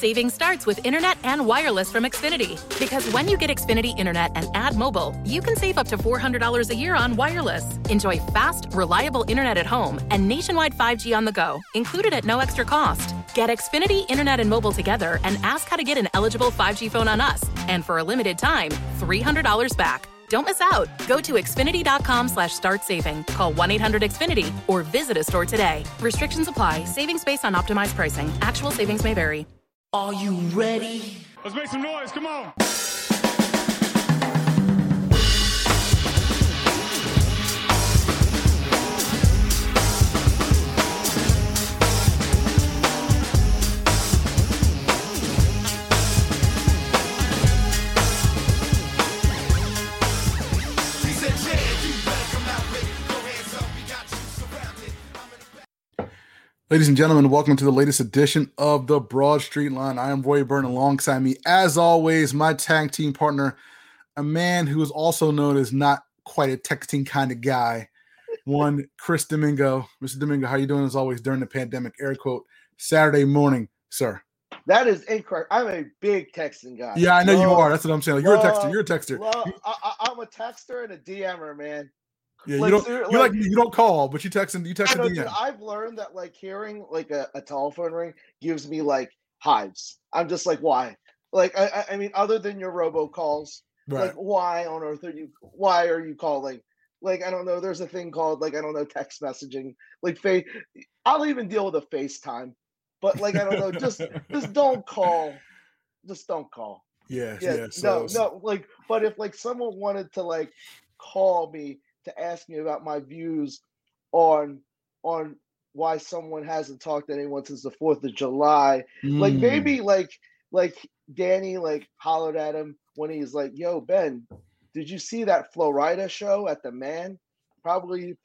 Saving starts with internet and wireless from Xfinity. Because when you get Xfinity internet and add mobile, you can save up to $400 a year on wireless. Enjoy fast, reliable internet at home and nationwide 5G on the go, included at no extra cost. Get Xfinity internet and mobile together and ask how to get an eligible 5G phone on us. And for a limited time, $300 back. Don't miss out. Go to Xfinity.com slash start saving. Call 1 800 Xfinity or visit a store today. Restrictions apply. Savings based on optimized pricing. Actual savings may vary. Are you ready? Let's make some noise. Come on. Ladies and gentlemen, welcome to the latest edition of the Broad Street Line. I am Roy Burton. Alongside me, as always, my tag team partner, a man who is also known as not quite a texting kind of guy, one Chris Domingo. Mr. Domingo, how you doing as always during the pandemic? Air quote, Saturday morning, sir. That is incorrect. I'm a big texting guy. Yeah, I know you are. That's what I'm saying. You're a texter. You're a texter. Well, I, I, I'm a texter and a DMer, man. Yeah, you don't. ser- You like like- you don't call, but you text and you text I know, dude, I've learned that like hearing like a, a telephone ring gives me like hives. I'm just like, why? Like, I, I- I mean, other than your robocalls, Right. like, why on earth are you? Why are you calling? Like, I don't know. There's a thing called like I don't know text messaging. Like, face. I'll even deal with a FaceTime, but like I don't know. Just just don't call. Just don't call. yes. yeah, yes. no, so- no, like, but if like someone wanted to like call me to ask me about my views on on why someone hasn't talked to anyone since the Fourth of July, like Mm. maybe like like Danny like hollered at him when he's like, "Yo, Ben, did you see that Florida show at the Man?" Probably,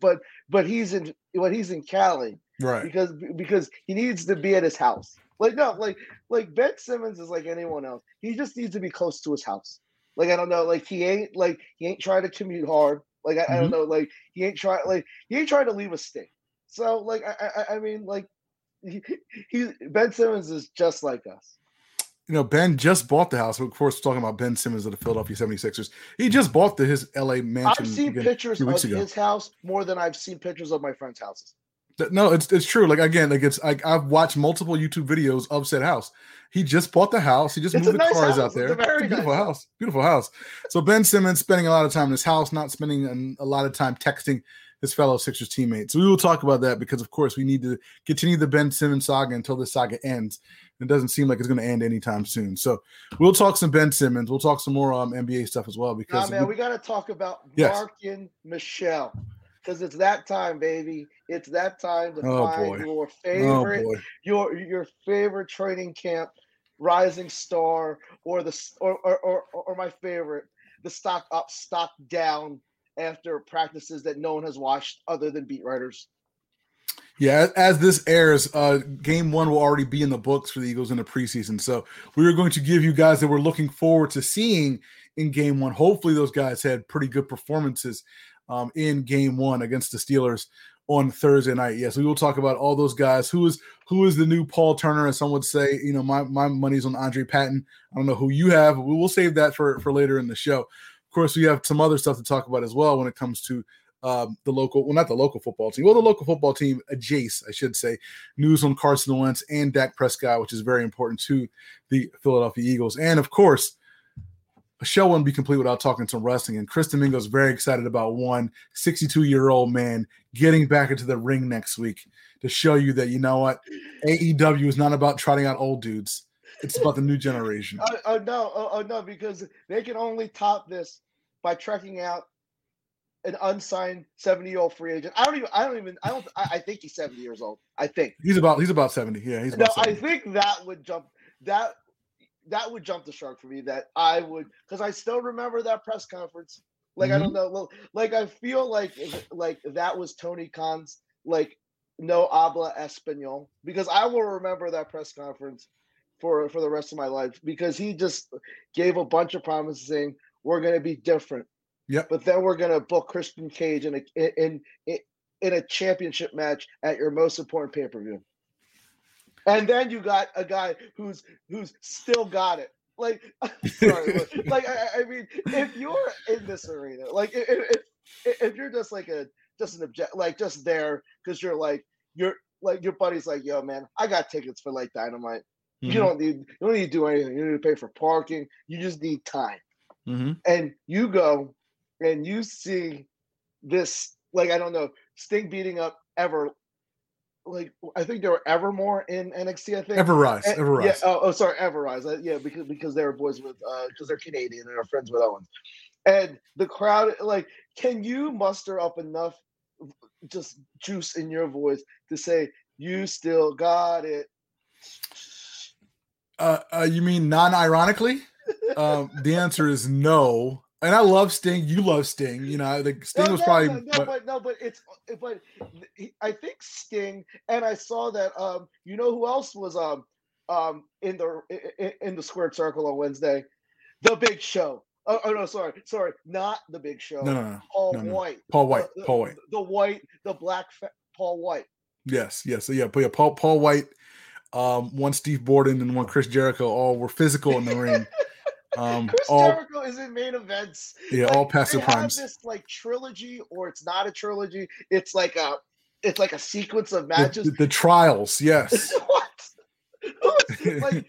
but but he's in but he's in Cali right. because because he needs to be at his house. Like no, like like Ben Simmons is like anyone else. He just needs to be close to his house. Like I don't know, like he ain't like he ain't trying to commute hard. Like I, I Mm-hmm. don't know, like he ain't trying like he ain't trying to leave a state. So like I I, I mean like he, he Ben Simmons is just like us. you know, Ben just bought the house. Of course, we're talking about Ben Simmons of the Philadelphia 76ers. He just bought the, his LA mansion. I've seen again pictures of ago. his house more than I've seen pictures of my friends' houses. No, it's it's true. Like again, like it's like I've watched multiple YouTube videos of said house. He just bought the house. He just It's moved the nice cars house. out It's there. a very beautiful nice house. Beautiful house. So Ben Simmons spending a lot of time in his house, not spending an- a lot of time texting his fellow Sixers teammates. We will talk about that because, of course, we need to continue the Ben Simmons saga until this saga ends. It doesn't seem like it's going to end anytime soon. So we'll talk some Ben Simmons. We'll talk some more um, NBA stuff as well Nah, because man, we- we got to talk about Yes. Markin Michelle because it's that time, baby. It's that time to Oh, find boy. your oh favorite, boy, your your favorite training camp rising star, or the or or or, or my favorite, the stock up, stock down after practices that no one has watched other than beat writers. Yeah, as, as this airs, uh, game one will already be in the books for the Eagles in the preseason. So we are going to give you guys that we're looking forward to seeing in game one. Hopefully, those guys had pretty good performances um, in game one against the Steelers on Thursday night. Yes, we will talk about all those guys. Who is who is the new Paul Turner, And some would say? You know, my my money's on Andre Patton. I don't know who you have. We will save that for for later in the show. Of course, we have some other stuff to talk about as well when it comes to um, the local, well, not the local football team, well, the local football team, uh, Jace, I should say, news on Carson Wentz and Dak Prescott, which is very important to the Philadelphia Eagles. And of course, a show wouldn't be complete without talking some wrestling. And Chris Domingo is very excited about one 62 year old man getting back into the ring next week to show you that, you know what, AEW is not about trotting out old dudes, it's about the new generation. Oh, oh no, oh, oh no, because they can only top this by trekking out an unsigned 70 year old free agent. I don't even, I don't even, I don't, I, I think he's 70 years old. I think. He's about he's about 70. Yeah, he's No, I think that would jump that that would jump the shark for me. That I would because I still remember that press conference. Like I don't mm-hmm. know, well, like I feel like like that was Tony Khan's like no habla español because I will remember that press conference for for the rest of my life because he just gave a bunch of promises saying we're going to be different. Yep. But then we're going to book Christian Cage in a in, in in a championship match at your most important pay per view. And then you got a guy who's who's still got it. Like, sorry, like I, I, mean, if you're in this arena, like if, if if you're just like a just an object, like just there because you're like you're like your buddy's like, yo, man, I got tickets for like dynamite. Mm-hmm. You don't need you don't need to do anything. You need to pay for parking. You just need time. Mm-hmm. And you go and you see this, like I don't know, Sting beating up Ever. Like I think they were Evermore in NXT. I think Everrise. And, Everrise. Yeah. Oh, oh, sorry, Everrise. Uh, yeah, because because they were boys with because uh, they're Canadian and are friends with Owens. And the crowd, like, can you muster up enough just juice in your voice to say you still got it? Uh, uh you mean non-ironically? um, the answer is no. And I love Sting. You love Sting. You know, the Sting no, was no, probably. No, no, but, but no, but it's but I think Sting, and I saw that. Um, you know who else was um um in the in, in the squared circle on Wednesday? The Big Show. Oh, oh, no, sorry, sorry, not the Big Show. No, no, no. Paul. White. Paul White. The, Paul White. The, the white, the black fa- Paul White. Yes, yes. So yeah, but yeah, Paul Paul White, um, one Steve Borden and one Chris Jericho all were physical in the ring. Um, Chris all, Jericho is in main events. Yeah, like, all past the primes. This like trilogy, or it's not a trilogy. It's like a, it's like a sequence of matches. The, the, the trials, yes. what? like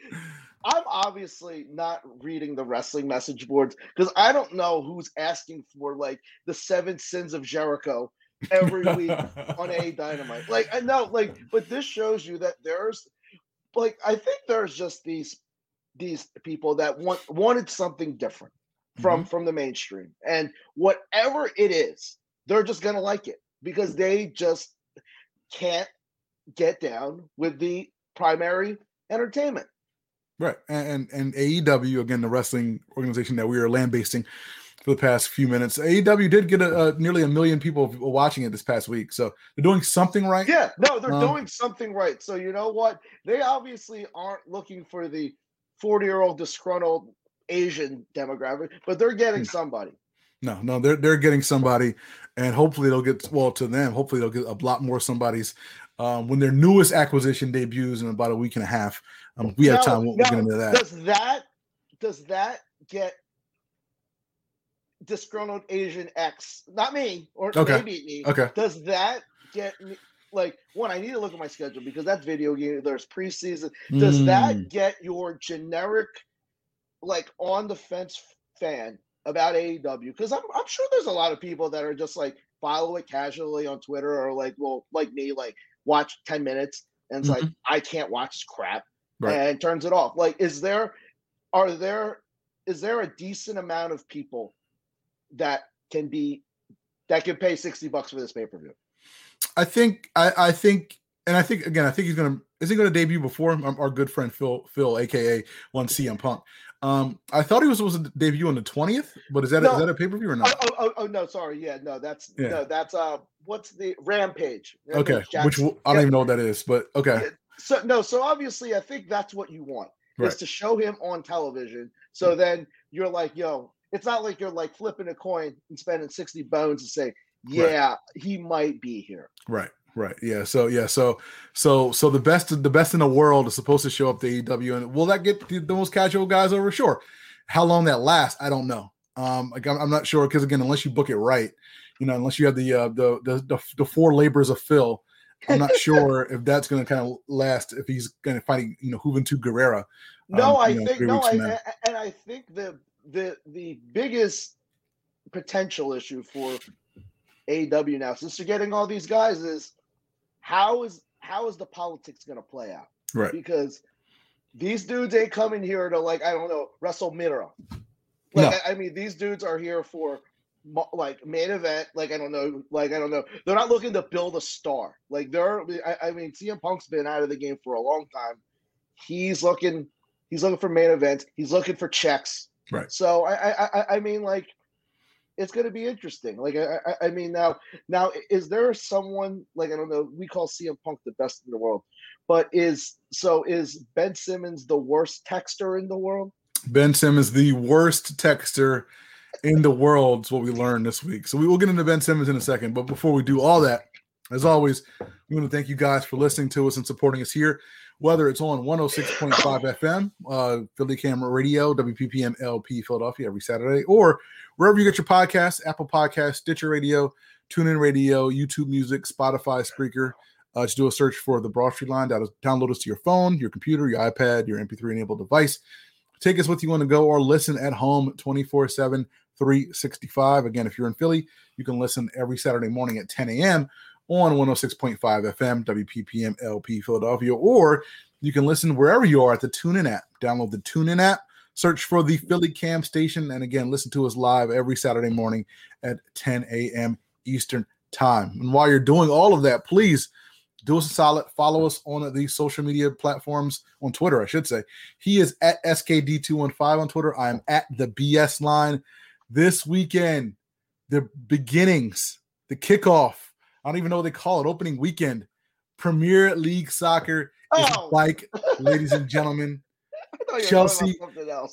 I'm obviously not reading the wrestling message boards because I don't know who's asking for like the seven sins of Jericho every week on a dynamite. Like I know, like, but this shows you that there's like I think there's just these these people that want wanted something different from mm-hmm. from the mainstream. And whatever it is, they're just gonna like it because they just can't get down with the primary entertainment. Right, and and AEW again, the wrestling organization that we are land basing for the past few minutes. AEW did get a, a, nearly a million people watching it this past week, so they're doing something right. Yeah, no, they're um, doing something right. So you know what? They obviously aren't looking for the forty-year-old disgruntled Asian demographic, but they're getting hmm. somebody. No, no, they're they're getting somebody, and hopefully they'll get well to them. Hopefully they'll get a lot more somebody's um, when their newest acquisition debuts in about a week and a half. Um, we now, have time. We'll now, get into that. Does that does that get disgruntled Asian X? Not me, or okay. maybe me. Okay. Does that get me? Like one, I need to look at my schedule because that's video game. There's preseason. Does mm. that get your generic, like on the fence fan about AEW? Because I'm I'm sure there's a lot of people that are just like follow it casually on Twitter or like well like me like watch 10 minutes and it's mm-hmm. like I can't watch crap right. and turns it off. Like, is there are there is there a decent amount of people that can be that can pay 60 bucks for this pay-per-view? I think I, I think and I think again, I think he's gonna is he gonna debut before our good friend Phil Phil aka one CM Punk. Um, I thought he was supposed to debut on the twentieth, but is that no. a, is that a pay per view or not? Oh, oh, oh, oh, no, sorry, yeah, no, that's yeah. no, that's uh, what's the Rampage? Rampage okay, which I don't even know what that is, but okay. So no, so obviously, I think that's what you want right. is to show him on television. So then you're like, yo, it's not like you're like flipping a coin and spending sixty bones to say, yeah, right. he might be here. Right. Right. Yeah. So yeah. So so so the best the best in the world is supposed to show up to AEW, and will that get the, the most casual guys over? Sure. How long that lasts, I don't know. Um, like I'm, I'm not sure because again, unless you book it right, you know, unless you have the uh, the, the the the four labors of Phil, I'm not sure if that's going to kind of last. If he's going to fight, you know, Juventud Guerrera. No, um, I know, think no, I, and I think the the the biggest potential issue for AEW now, since you're getting all these guys, is how is how is the politics going to play out? Right. Because these dudes ain't coming here to like I don't know wrestle Miro. Like no. I, I, mean, these dudes are here for like main event. Like I don't know. Like I don't know. They're not looking to build a star. Like they're. I, I mean, CM Punk's been out of the game for a long time. He's looking. He's looking for main events. He's looking for checks. Right. So I I I mean like it's going to be interesting. Like, I, I, mean, now, now, is there someone like I don't know? We call CM Punk the best in the world, but is so is Ben Simmons the worst texter in the world? Ben Simmons the worst texter in the world is what we learned this week. So we will get into Ben Simmons in a second, but before we do all that, as always, we want to thank you guys for listening to us and supporting us here whether it's on 106.5 FM, uh, Philly Camera Radio, WPPM LP Philadelphia every Saturday, or wherever you get your podcasts, Apple Podcasts, Stitcher Radio, TuneIn Radio, YouTube Music, Spotify, Spreaker. Uh, just do a search for the Broad Street Line. Download us to your phone, your computer, your iPad, your MP3 enabled device. Take us with you want to go or listen at home 24 7, 365. Again, if you're in Philly, you can listen every Saturday morning at 10 a.m. on 106.5 FM, WPPM LP Philadelphia, or you can listen wherever you are at the TuneIn app. Download the TuneIn app, search for the Philly Cam station, and again, listen to us live every Saturday morning at 10 a.m. Eastern Time. And while you're doing all of that, please do us a solid. Follow us on the social media platforms on Twitter, I should say. He is at SKD215 on Twitter. I am at the BS line. This weekend, the beginnings, the kickoff. I don't even know what they call it. Opening weekend. Premier League soccer oh. is like, ladies and gentlemen. Chelsea,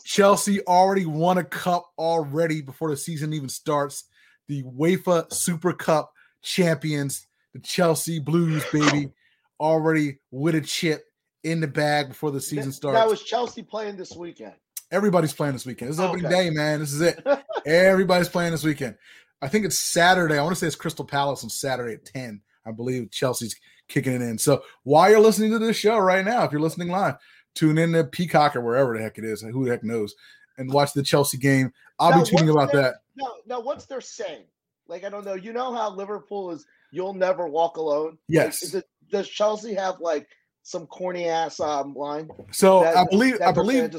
Chelsea already won a cup already before the season even starts. The UEFA Super Cup champions the Chelsea Blues, baby, already with a chip in the bag before the season starts. That was Chelsea playing this weekend. Everybody's playing this weekend. This is opening okay. day, man. This is it. Everybody's playing this weekend. I think it's Saturday. I want to say it's Crystal Palace on Saturday at 10. I believe Chelsea's kicking it in. So while you're listening to this show right now, if you're listening live, tune in to Peacock or wherever the heck it is, who the heck knows, and watch the Chelsea game. I'll now, be tweeting about their, that. Now, now, what's their saying? Like, I don't know. You know how Liverpool is "You'll never walk alone." Yes. Like, it, does Chelsea have like some corny ass um, line? So that, I believe I believe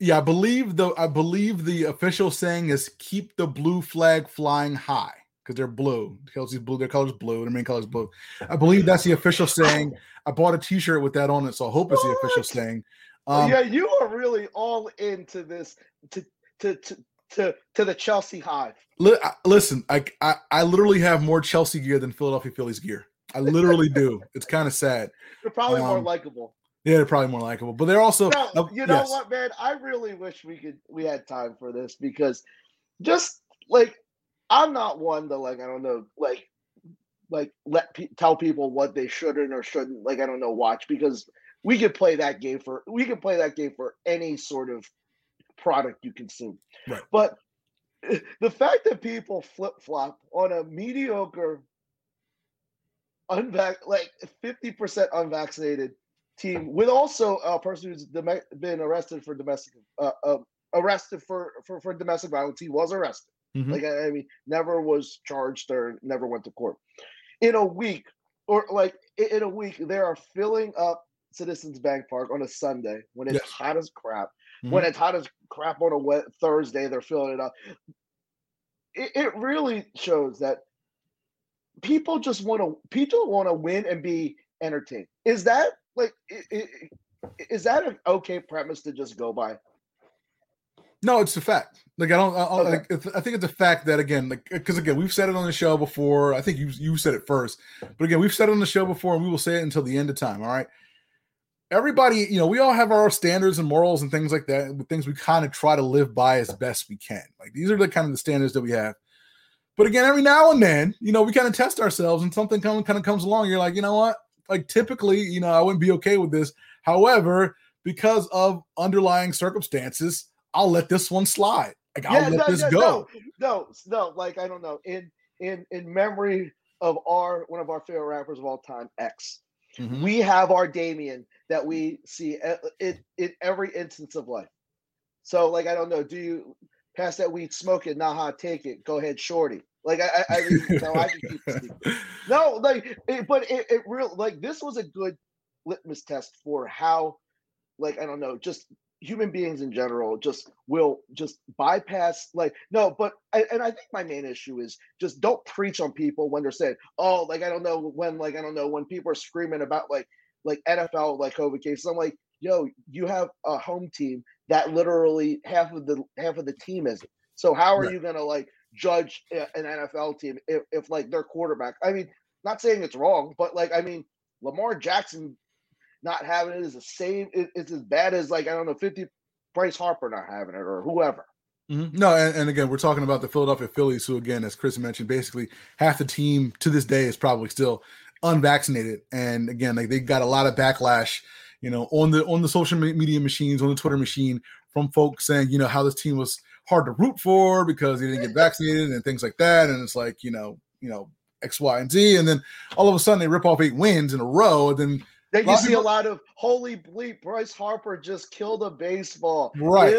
yeah, I believe the I believe the official saying is keep the blue flag flying high because they're blue. Chelsea's blue, their color's blue, their main color's blue. I believe that's the official saying. I bought a T-shirt with that on it, so I hope it's the official saying. Um, yeah, you are really all into this to to to to, to the Chelsea hive. Li- listen, I, I I literally have more Chelsea gear than Philadelphia Phillies gear. I literally do. It's kind of sad. They're probably um, more likable. Yeah, they're probably more likable, but they're also. No, uh, you know yes. what, man? I really wish we could we had time for this because just like I'm not one to like I don't know like like let pe- tell people what they shouldn't or shouldn't like I don't know watch because we could play that game for we could play that game for any sort of product you consume. Right. But the fact that people flip flop on a mediocre, unvac like fifty percent unvaccinated team with also a person who's dom- been arrested for domestic uh, uh, arrested for, for for domestic violence. He was arrested. Mm-hmm. Like I, I mean, never was charged or never went to court. In a week, or like in a week, they are filling up Citizens Bank Park on a Sunday when it's yes. hot as crap. Mm-hmm. When it's hot as crap on a wet Thursday, they're filling it up. It, it really shows that people just want to people want to win and be entertained. Is that like is that an okay premise to just go by? No, it's a fact. Like I don't. I, okay. like, I think it's a fact that again, like because again, we've said it on the show before. I think you you said it first, but again, we've said it on the show before, and we will say it until the end of time. All right everybody, you know, we all have our standards and morals and things like that, things we kind of try to live by as best we can. Like these are the kind of the standards that we have. But again, every now and then, you know, we kind of test ourselves and something come, kind of comes along. You're like, you know what? Like typically, you know, I wouldn't be okay with this. However, because of underlying circumstances, I'll let this one slide. Like I'll yeah, let no, this no, go. No, no, no, like I don't know. In in in memory of our one of our favorite rappers of all time, X. Mm-hmm. We have our Damien that we see in, in every instance of life. So, like, I don't know, do you pass that weed, smoke it, nah, take it, go ahead, shorty. Like, I, I, I no, I can keep speaking. No, like, it, but it, it real like this was a good litmus test for how, like, I don't know, just human beings in general just will just bypass like no but and i think my main issue is just don't preach on people when they're saying oh like i don't know when like i don't know when people are screaming about like like nfl like covid cases i'm like yo you have a home team that literally half of the half of the team isn't so how are right. you gonna like judge an nfl team if, if like their quarterback i mean not saying it's wrong but like i mean lamar jackson not having it is the same. It, it's as bad as like I don't know, fifty Bryce Harper not having it or whoever. Mm-hmm. No, and, and, again, we're talking about the Philadelphia Phillies, who again, as Chris mentioned, basically half the team to this day is probably still unvaccinated, and again, like they got a lot of backlash, you know, on the on the social media machines, on the Twitter machine, from folks saying, you know, how this team was hard to root for because they didn't get vaccinated and things like that. And it's like, you know, you know, X, Y, and Z. And then all of a sudden they rip off eight wins in a row. And then then you see a lot of holy bleep. Bryce Harper just killed a baseball. Right.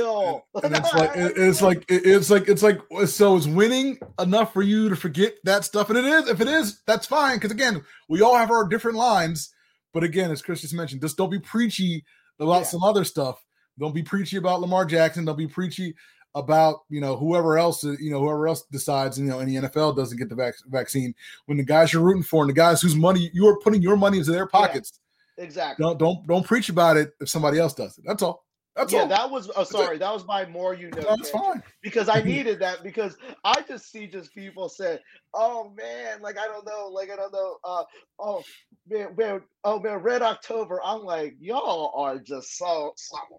And it's like it's like it's like it's like so is winning enough for you to forget that stuff? And it is. If it is, that's fine. Because again, we all have our different lines. But again, as Chris just mentioned, just don't be preachy about yeah. some other stuff. Don't be preachy about Lamar Jackson. Don't be preachy about you know whoever else uh, you know whoever else decides you know in the NFL doesn't get the vac- vaccine when the guys you're rooting for and the guys whose money you are putting your money into their pockets. Yeah, exactly. Don't don't don't preach about it if somebody else does it. That's all. That's yeah, all. that was oh, sorry. That was my more you know. That's fine because I needed that because I just see just people say, "Oh man, like I don't know, like I don't know, uh, oh man, man, oh man, Red October." I'm like, y'all are just so.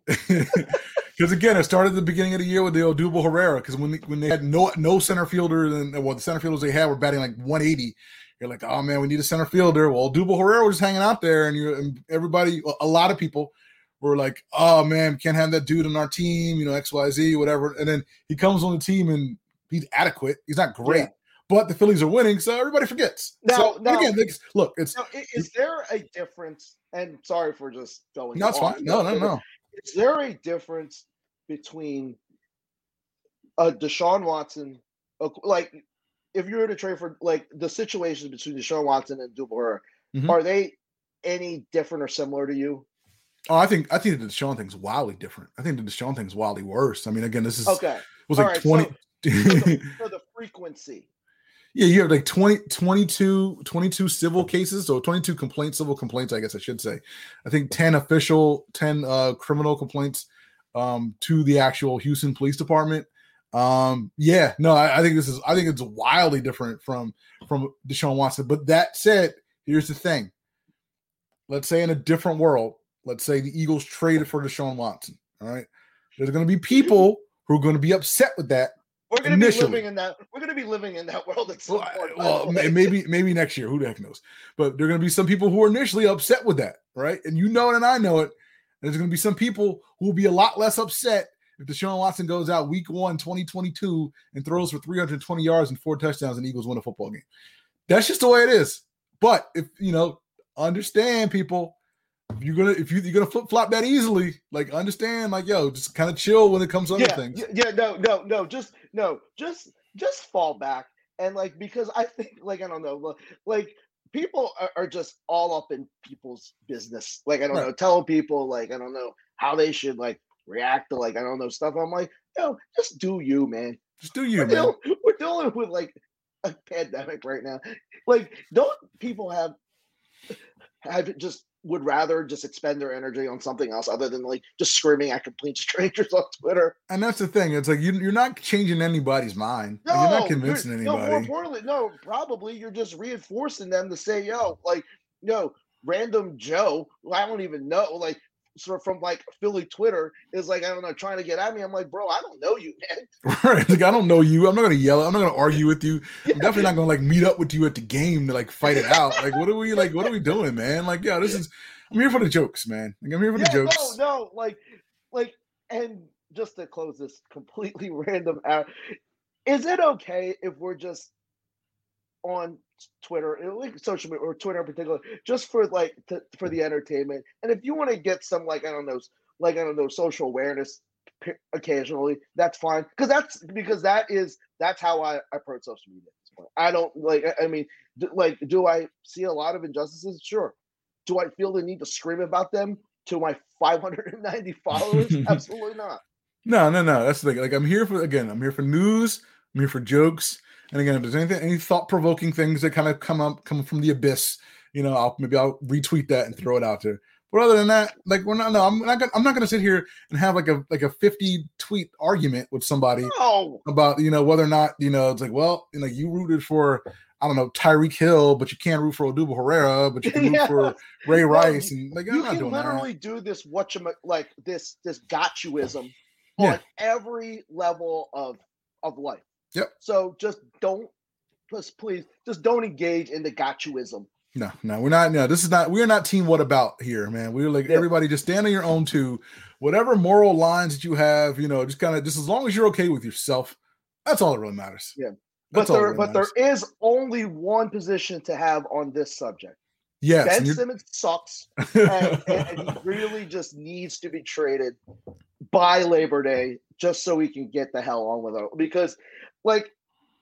Because again, it started at the beginning of the year with the Odubel Herrera. Because when they, when they had no no center fielder, and well, the center fielders they had were batting like 180. You're like, oh man, we need a center fielder. Well, Odubel Herrera was just hanging out there, and you and everybody, a lot of people were like, oh man, can't have that dude on our team, you know, XYZ, whatever. And then he comes on the team and he's adequate. He's not great. Yeah. But the Phillies are winning, so everybody forgets. Now, so, now again, look, it's now, is there a difference? And sorry for just going. That's fine. No, no, no. Is there a difference between uh Deshaun Watson, like if you were to trade for like the situations between Deshaun Watson and Dubois, mm-hmm. are they any different or similar to you? Oh, I think I think the Deshaun thing's wildly different. I think the Deshaun thing's wildly worse. I mean, again, this is okay. Was like right, 20 so for, the, for the frequency. Yeah, you have like 20, 22, 22 civil cases, so 22 complaints, civil complaints, I guess I should say. I think 10 official, 10 uh, criminal complaints um, to the actual Houston Police Department. Um, yeah, no, I, I, think this is I think it's wildly different from from Deshaun Watson. But that said, here's the thing. Let's say in a different world, let's say the Eagles traded for Deshaun Watson. All right. There's gonna be people who are gonna be upset with that. We're gonna initially. be living in that. We're gonna be living in that world at some well, point. Well, maybe maybe next year. Who the heck knows? But there are gonna be some people who are initially upset with that, right? And you know it, and I know it there's going to be some people who will be a lot less upset if Deshaun Watson goes out week one, 2022, and throws for 320 yards and four touchdowns and Eagles win a football game. That's just the way it is. But if you know, understand people, if you're gonna if you, you're gonna flip flop that easily, like understand, like yo, just kind of chill when it comes to yeah, other things. Yeah, no, no, no, just no, just just fall back and like because I think like I don't know, like people are, are, just all up in people's business. Like I don't right. know, telling people like I don't know how they should like react to like I don't know stuff. I'm like, yo, just do you, man. Just do you, we're man. Dealing, we're dealing with like a pandemic right now. Like, don't people have have just would rather just expend their energy on something else other than like just screaming at complete strangers on Twitter. And that's the thing. It's like you, are not changing anybody's mind. No, like you're not convincing you're, anybody. No, more importantly, no, probably you're just reinforcing them to say, yo, like, no, random Joe, I don't even know, like, sort of from like Philly Twitter is like, I don't know, trying to get at me. I'm like, bro, I don't know you, man. Right. Like, I don't know you. I'm not gonna yell. I'm not gonna argue with you. I'm definitely not gonna like meet up with you at the game to like fight it out. Like, what are we like? What are we doing, man? Like, yeah, this is I'm here for the jokes, man. Like, I'm here for yeah, the jokes. No, no, like, like, and just to close this completely random out, is it okay if we're just on Twitter, like social media or Twitter in particular, just for like to, for the entertainment. And if you want to get some like I don't know, like I don't know, social awareness occasionally, that's fine. Because that's because that is that's how I approach social media. I don't like. I mean, like, do I see a lot of injustices? Sure. Do I feel the need to scream about them to my 590 followers? Absolutely not. No, no, no. That's the thing. Like, I'm here for again. I'm here for news. I'm here for jokes. And again, if there's anything, any thought provoking things that kind of come up, come from the abyss, you know, I'll maybe I'll retweet that and throw it out there. But other than that, like we're not. No, I'm not. Gonna, I'm not going to sit here and have like a like a 50 tweet argument with somebody no. about you know whether or not you know it's like well you know you rooted for I don't know Tyreek Hill, but you can't root for Odubel Herrera, but you can root yeah. for Ray Rice, and like you can literally that. do this what you like this this gotchuism yeah. on every level of of life. Yep. So just don't, just please, just don't engage in the gotchuism No, no, we're not. No, this is not. We're not team. What about here, man? We're like Yeah. everybody. Just stand on your own too. Whatever moral lines that you have, you know, just kind of just as long as you're okay with yourself, that's all that really matters. Yeah. That's But there, really but there matters. is only one position to have on this subject. yes, ben Simmons sucks, and, and he really just needs to be traded by Labor Day just so he can get the hell on with it. Because, like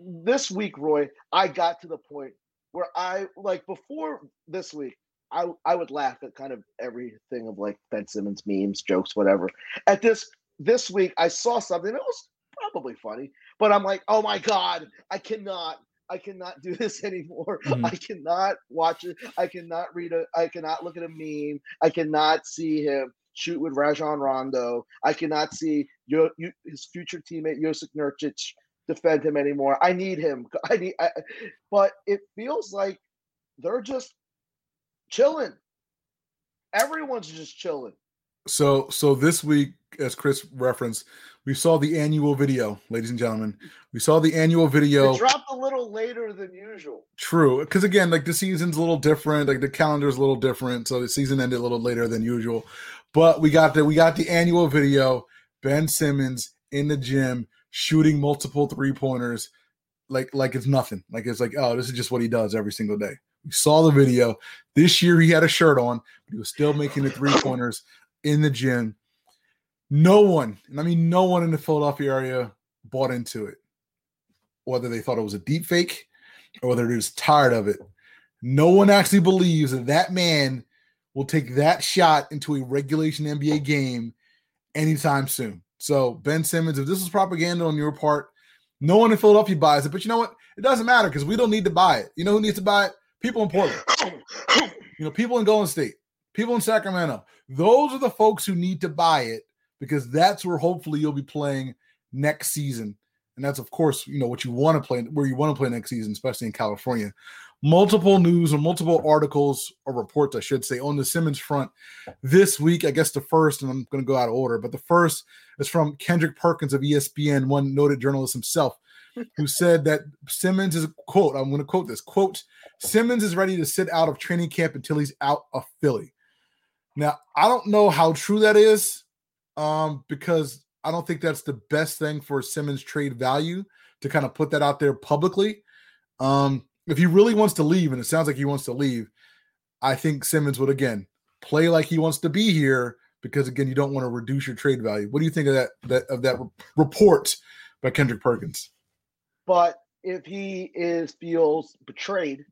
this week, Roy, I got to the point where I like before this week. I, I would laugh at kind of everything of like Ben Simmons memes, jokes, whatever. At this this week, I saw something that was probably funny, but I'm like, oh my god, I cannot, I cannot do this anymore. Mhm. I cannot watch it. I cannot read a. I cannot look at a meme. I cannot see him shoot with Rajon Rondo. I cannot see Yo, Yo- his future teammate Jusuf Nurkic defend him anymore. I need him. I need. I, but it feels like they're just chilling. Everyone's just chilling. So, so this week, as Chris referenced, we saw the annual video, ladies and gentlemen. We saw the annual video. It dropped a little later than usual. True, because again, like the season's a little different, like the calendar's a little different, so the season ended a little later than usual. But we got the we got the annual video. Ben Simmons in the gym shooting multiple three pointers, like like it's nothing. Like it's like oh, this is just what he does every single day. We saw the video. This year he had a shirt on, but he was still making the three pointers in the gym. No one, and I mean no one in the Philadelphia area bought into it. Whether they thought it was a deep fake or whether they're just tired of it. No one actually believes that that man will take that shot into a regulation NBA game anytime soon. So, Ben Simmons, if this is propaganda on your part, no one in Philadelphia buys it. But you know what? It doesn't matter because we don't need to buy it. You know who needs to buy it? People in Portland. You know, people in Golden State, people in Sacramento. Those are the folks who need to buy it because that's where hopefully you'll be playing next season. And that's, of course, you know, what you want to play, where you want to play next season, especially in California. Multiple news or multiple articles or reports, I should say, on the Simmons front this week. I guess the first, and I'm going to go out of order, but the first is from Kendrick Perkins of ESPN, one noted journalist himself, who said that Simmons is, quote, I'm going to quote this, quote, Simmons is ready to sit out of training camp until he's out of Philly. Now, I don't know how true that is um, because I don't think that's the best thing for Simmons trade value to kind of put that out there publicly. Um, if he really wants to leave, and it sounds like he wants to leave, I think Simmons would again play like he wants to be here because again, you don't want to reduce your trade value. What do you think of that, that of that report by Kendrick Perkins? But if he is feels betrayed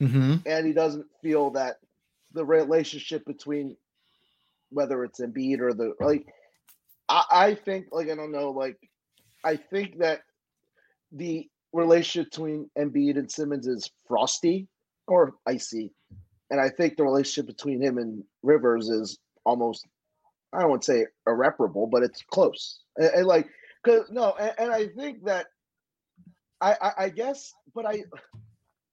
Mm-hmm. and he doesn't feel that the relationship between whether it's Embiid or the like, I, I think like I don't know like I think that the relationship between Embiid and Simmons is frosty or icy, and I think the relationship between him and Rivers is almost I don't want to say irreparable, but it's close. And, and like, cause no, and, and I think that I, I I guess, but I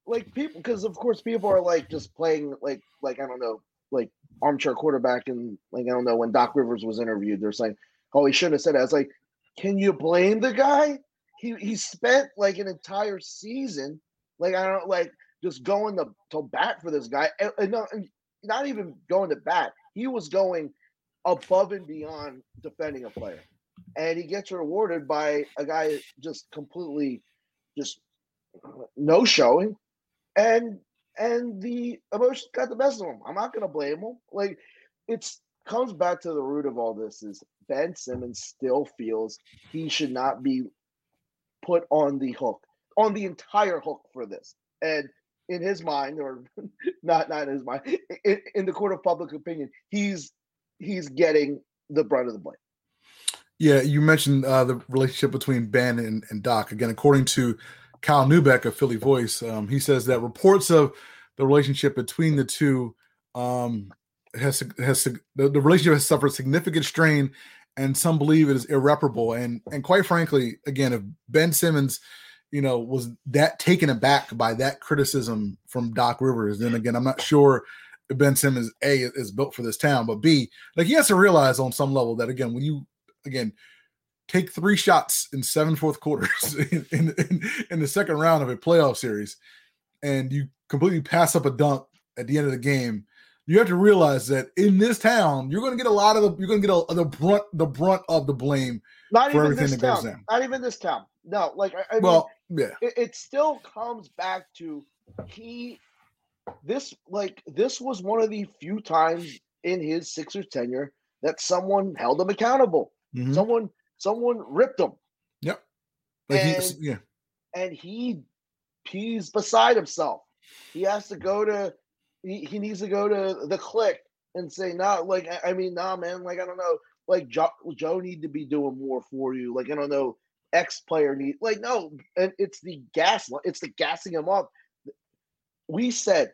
like people because of course people are like just playing like like I don't know like armchair quarterback and like I don't know when Doc Rivers was interviewed they're saying oh he shouldn't have said that. It's like can you blame the guy? He he spent like an entire season like I don't like just going to, to bat for this guy and, and not, and not even going to bat. He was going above and beyond defending a player, and he gets rewarded by a guy just completely just no showing and and the emotions got the best of him. I'm not gonna blame him. Like it's comes back to the root of all this is Ben Simmons still feels he should not be put on the hook, on the entire hook for this. And in his mind, or not not in his mind, in, in the court of public opinion, he's he's getting the brunt of the blame. Yeah, you mentioned uh, the relationship between Ben and, and Doc. Again, according to Kyle Neubeck of Philly Voice, um, he says that reports of the relationship between the two um, has has the, the relationship has suffered significant strain, and some believe it is irreparable. And and quite frankly, again, if Ben Simmons, you know, was that taken aback by that criticism from Doc Rivers, then again, I'm not sure if Ben Simmons a is built for this town, but b like he has to realize on some level that again, when you again take three shots in seven fourth quarters in, in, in, in the second round of a playoff series and you completely pass up a dunk at the end of the game, you have to realize that in this town, you're going to get a lot of the you're going to get a, the brunt the brunt of the blame Not for even everything this that goes town. down. Not even this town. No, like I, I Well, yeah, mean, it, it still comes back to he. This like this was one of the few times in his Sixers tenure that someone held him accountable. mhm. Someone someone ripped him, yep. Like he, and- yeah, and he he's beside himself. He has to go to he, he needs to go to the click and say, nah, like I, I mean, nah, man, like I don't know, like Joe, Joe need to be doing more for you. Like I don't know, X player need like no, and it's the gas, it's the gassing him up. We said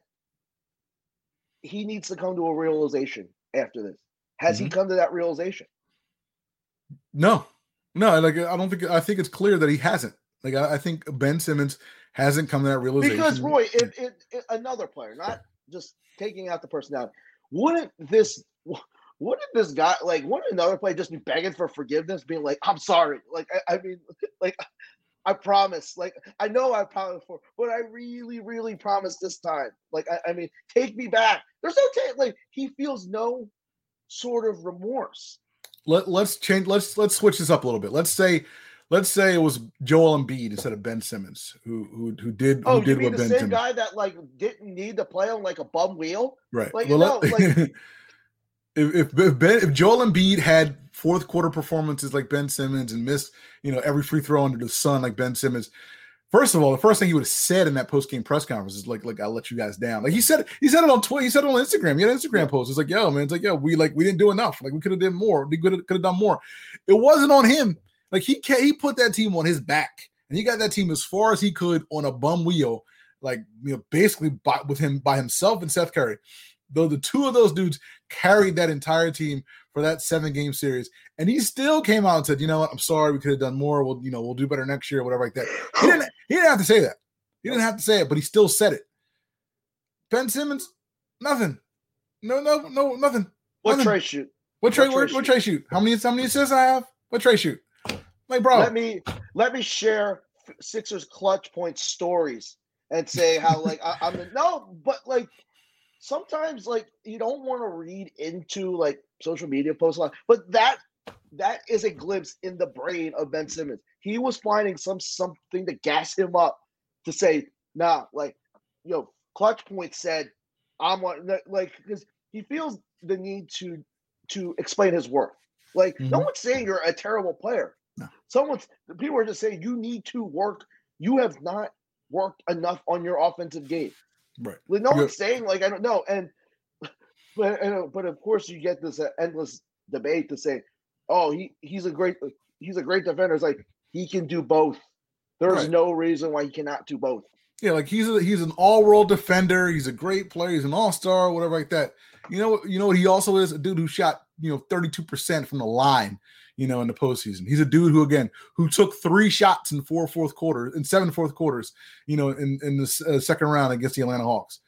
he needs to come to a realization after this. Has he mm-hmm. come to that realization? no, no. Like I don't think I think it's clear that he hasn't. Like I, I think Ben Simmons hasn't come to that realization. Because Roy, if, if, if another player, not just taking out the personality, wouldn't this wouldn't this guy like wouldn't another player just be begging for forgiveness, being like, "I'm sorry," like I, I mean, like I promise, like I know I promised for, but I really, really promise this time. Like I, I mean, take me back. There's no take. Like he feels no sort of remorse. let let's change let's let's switch this up a little bit. Let's say let's say it was Joel Embiid instead of Ben Simmons who who who did who Oh, you did mean what the Ben same Simmons guy that like didn't need to play on like a bum wheel? right. like, well, no, let- like- if if ben, if Joel Embiid had fourth quarter performances like Ben Simmons and missed you know every free throw under the sun like Ben Simmons. First of all, the first thing he would have said in that post game press conference is like, "Like I'll let you guys down." Like he said, he said it on Twitter, he said it on Instagram. He had an Instagram post. It's like, "Yo, man, it's like, yo, we like we didn't do enough. Like we could have done more. We could have done more." It wasn't on him. Like he can he put that team on his back, and he got that team as far as he could on a bum wheel, like you know, basically by, with him by himself and Seth Curry. Though the two of those dudes carried that entire team for that seven game series, and he still came out and said, "You know what? I'm sorry. We could have done more. We'll you know we'll do better next year, whatever like that." He didn't. He didn't have to say that. He didn't have to say it, but he still said it. Ben Simmons, nothing. No, no, no, nothing. What Nothing. Shoot? What Trey? What What, Trey what Trey shoot? How many? How many assists I have? What Trey shoot? Like, bro, Let me let me share Sixers clutch point stories and say how like I, I'm no, but like sometimes like you don't want to read into like social media posts a lot, but that that is a glimpse in the brain of Ben Simmons. He was finding some something to gas him up to say, nah, like yo, clutch point said, I'm on like because he feels the need to to explain his worth. Like no Mhm. one's saying you're a terrible player. No. Someone's people are just saying you need to work. You have not worked enough on your offensive game. right? Like, no Yeah. one's saying like I don't know, and but and, but of course you get this uh, endless debate to say, oh he he's a great he's a great defender. It's like he can do both. There's Right. no reason why he cannot do both. Yeah, like he's a, he's an all world defender. He's a great player. He's an all star, whatever like that. You know, you know what he also is a dude who shot you know thirty two percent from the line. You know, in the postseason, he's a dude who again who took three shots in four fourth quarters in seven fourth quarters. You know, in in the uh, second round against the Atlanta Hawks.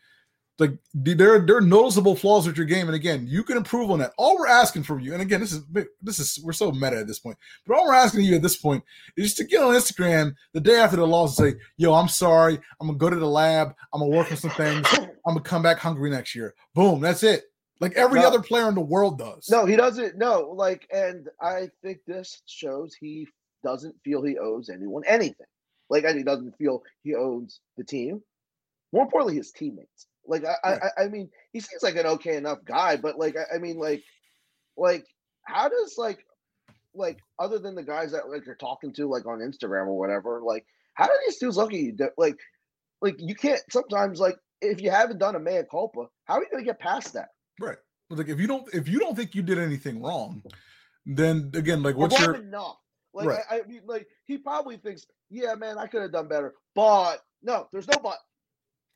Like there, there are noticeable flaws with your game, and again, you can improve on that. All we're asking from you, and again, this is this is we're so meta at this point, but all we're asking you at this point is to get on Instagram the day after the loss and say, "Yo, I'm sorry. I'm gonna go to the lab. I'm gonna work on some things. I'm gonna come back hungry next year." Boom, that's it. Like every No. other player in the world does. No, he doesn't. No, like, and I think this shows he doesn't feel he owes anyone anything. Like, and he doesn't feel he owes the team. More importantly, his teammates. Like, I, Right. I, I mean, he seems like an okay enough guy, but like, I, I mean, like, like, how does like, like, other than the guys that like you're talking to, like on Instagram or whatever, like, how do these dudes look at you? that- Like, like you can't sometimes like if you haven't done a mea culpa, how are you gonna get past that? Right. Like if you don't if you don't think you did anything wrong, then again, like what's your enough. Like Right. I, I mean, like he probably thinks, yeah, man, I could have done better. But no, there's no but.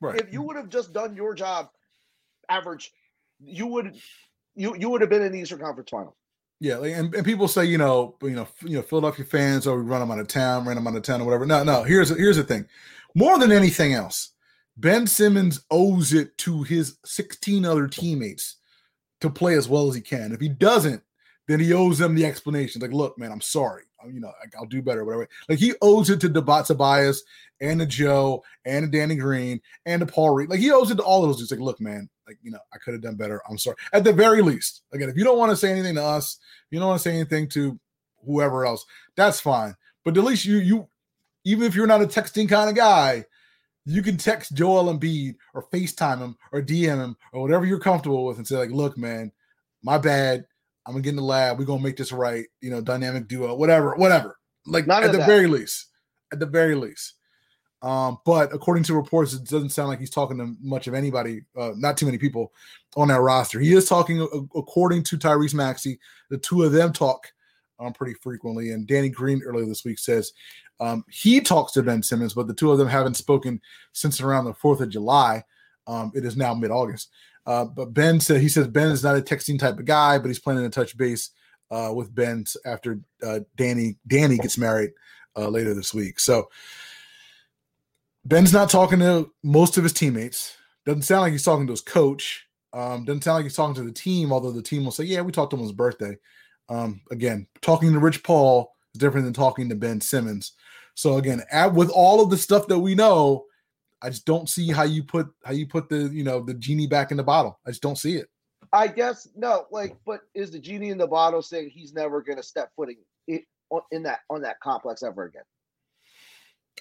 right? If you would have just done your job, average, you would you you would have been in the Eastern Conference Finals. Yeah, like, and, and people say, you know, you know, you know, Philadelphia fans, or we run them out of town, ran them out of town, or whatever. No, no. Here's here's the thing. More than anything else, Ben Simmons owes it to his 16 other teammates to play as well as he can. If he doesn't, then he owes them the explanation. Like, look, man, I'm sorry. You know, I'll do better, whatever. Like he owes it to Debat Tobias and to Joe and to Danny Green and to Paul Reed. Like he owes it to all of those. He's like, look, man, like you know, I could have done better. I'm sorry. At the very least, again, if you don't want to say anything to us, you don't want to say anything to whoever else, that's fine. But at least you you even if you're not a texting kind of guy, you can text Joel Embiid or FaceTime him or DM him or whatever you're comfortable with and say, like, look, man, my bad. I'm gonna get in the lab. We're gonna make this right. You know, dynamic duo, whatever, whatever. Like None at the that. very least. At the very least. Um, but according to reports, it doesn't sound like he's talking to much of anybody, uh, not too many people on that roster. He is talking, according to Tyrese Maxey, the two of them talk um, pretty frequently. And Danny Green earlier this week says um, he talks to Ben Simmons, but the two of them haven't spoken since around the 4th of July. Um, it is now mid August. Uh, but Ben said he says Ben is not a texting type of guy, but he's planning to touch base uh, with Ben after uh, Danny Danny gets married uh, later this week. So Ben's not talking to most of his teammates. Doesn't sound like he's talking to his coach. Um, doesn't sound like he's talking to the team, although the team will say, "Yeah, we talked to him on his birthday." Um, again, talking to Rich Paul is different than talking to Ben Simmons. So again, at, with all of the stuff that we know, I just don't see how you put how you put the you know the genie back in the bottle. I just don't see it. I guess no, like, but is the genie in the bottle saying he's never going to step footing in, in that on that complex ever again?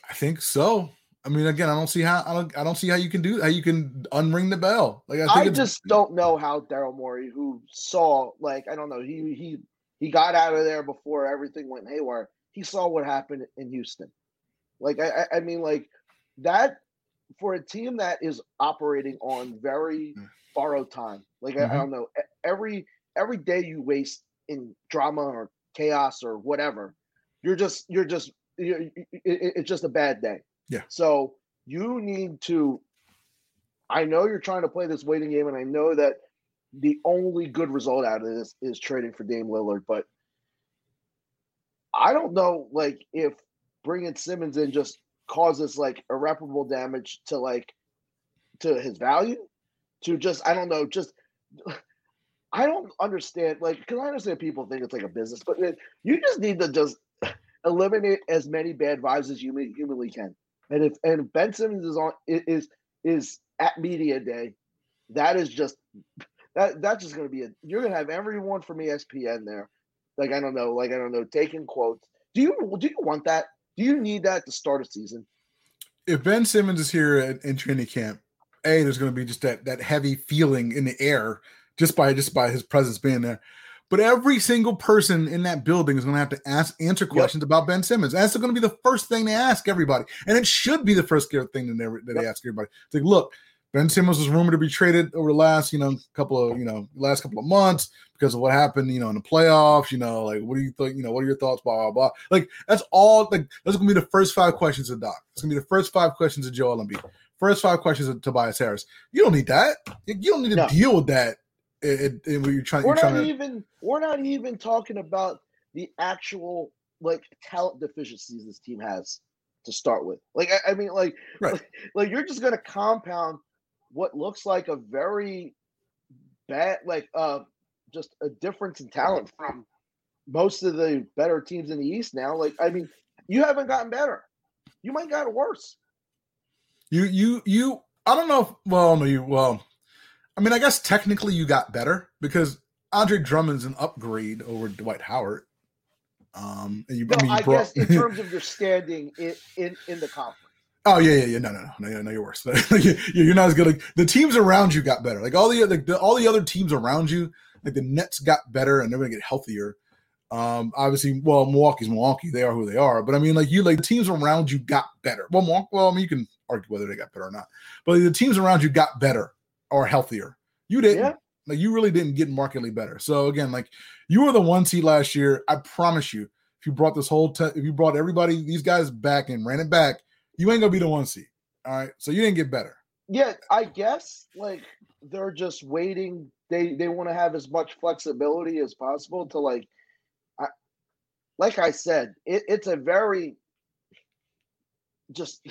I think so. I mean, again, I don't see how I don't I don't see how you can do how you can unring the bell. Like I, I just don't know how Daryl Morey, who saw like I don't know, he he he got out of there before everything went haywire. He saw what happened in Houston. Like I I mean like that for a team that is operating on very mm. borrowed time. Like mm-hmm. I, I, mm-hmm. don't know, every every day you waste in drama or chaos or whatever, you're just you're just you're, it, it's just a bad day. Yeah. So you need to. I know you're trying to play this waiting game, and I know that the only good result out of this is trading for Dame Lillard, but I don't know, like if bringing Simmons in just causes like irreparable damage to like to his value to just I don't know just I don't understand like because I understand people think it's like a business but you just need to just eliminate as many bad vibes as you humanly can. And if and Ben Simmons is on is is at media day that is just that that's just going to be a you're going to have everyone from ESPN there like I don't know like I don't know taking quotes do you do you want that do you need that to start a season? If Ben Simmons is here in, in training camp, a there's going to be just that that heavy feeling in the air just by just by his presence being there. But every single person in that building is going to have to ask answer questions yep. about Ben Simmons. That's going to be the first thing they ask everybody, and it should be the first thing that they, that yep. they ask everybody. It's like, look, Ben Simmons was rumored to be traded over the last, you know, couple of, you know, last couple of months because of what happened, you know, in the playoffs. You know, like what do you think? You know, what are your thoughts? Blah blah blah. Like that's all. Like that's gonna be the first five questions of Doc. It's gonna be the first five questions of Joel Embiid. First five questions of Tobias Harris. You don't need that. You don't need to no. deal with that. It, it, when you're trying, we're you're not trying even. We're not even talking about the actual like talent deficiencies this team has to start with. Like I, I mean, like, right. like, like you're just gonna compound what looks like a very bad, like uh, just a difference in talent from most of the better teams in the East now. Like, I mean, you haven't gotten better. You might got worse. You, you, you. I don't know. If, well, no, you. Well, I mean, I guess technically you got better because Andre Drummond's an upgrade over Dwight Howard. Um, and you, no, I, mean, you I brought... guess in terms of your standing in in, in the conference. Oh yeah, yeah, yeah. No, no, no, no, no. You're worse. you're not as good. Like the teams around you got better. Like all the, like the all the other teams around you, like the Nets got better and they're gonna get healthier. Um, obviously, well, Milwaukee's Milwaukee. They are who they are. But I mean, like you, like the teams around you got better. Well, Milwaukee, well, I mean, you can argue whether they got better or not. But the teams around you got better or healthier. You didn't. Yeah. Like you really didn't get markedly better. So again, like you were the one seed last year. I promise you, if you brought this whole, te- if you brought everybody, these guys back and ran it back, you ain't gonna be the one seed. All right. So you didn't get better. Yeah, I guess like they're just waiting. They they want to have as much flexibility as possible to like I like I said, it, it's a very just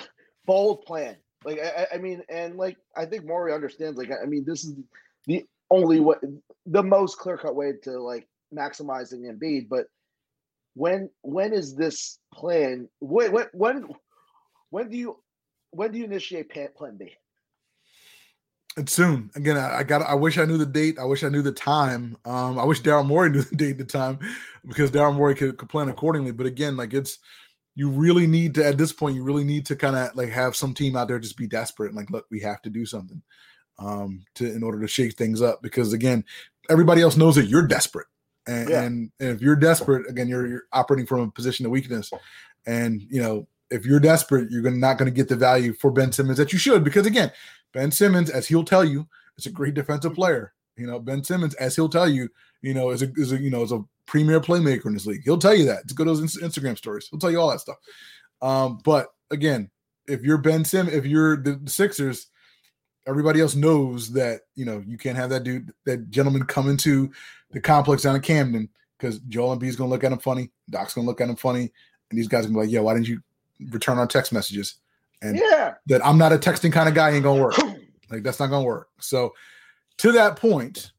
bold plan. Like I, I mean, and like I think Morey understands. Like I mean, this is the only way, the most clear cut way to like maximizing Embiid, but when when is this plan? When when when when do you when do you initiate plan B? It's soon. Again, I, I got. I wish I knew the date. I wish I knew the time. Um, I wish Daryl Morey knew the date, the time, because Daryl Morey could, could plan accordingly. But again, like it's you really need to at this point. You really need to kind of like have some team out there just be desperate and like, look, we have to do something um, to in order to shake things up. Because again, everybody else knows that you're desperate, and, yeah. and, and if you're desperate, again, you're, you're operating from a position of weakness, and you know if you're desperate, you're not going to get the value for Ben Simmons that you should. Because again, Ben Simmons, as he'll tell you, is a great defensive player. You know, Ben Simmons, as he'll tell you, you know, is a, is a you know is a premier playmaker in this league. He'll tell you that. It's good those Instagram stories. He'll tell you all that stuff. Um, but again, if you're Ben Simmons, if you're the Sixers, everybody else knows that you know you can't have that dude, that gentleman come into the complex down in Camden because Joel Embiid's gonna look at him funny, Doc's gonna look at him funny, and these guys gonna be like, "Yeah, why didn't you return our text messages?" And yeah. that I'm not a texting kind of guy ain't gonna work. like that's not gonna work. So to that point,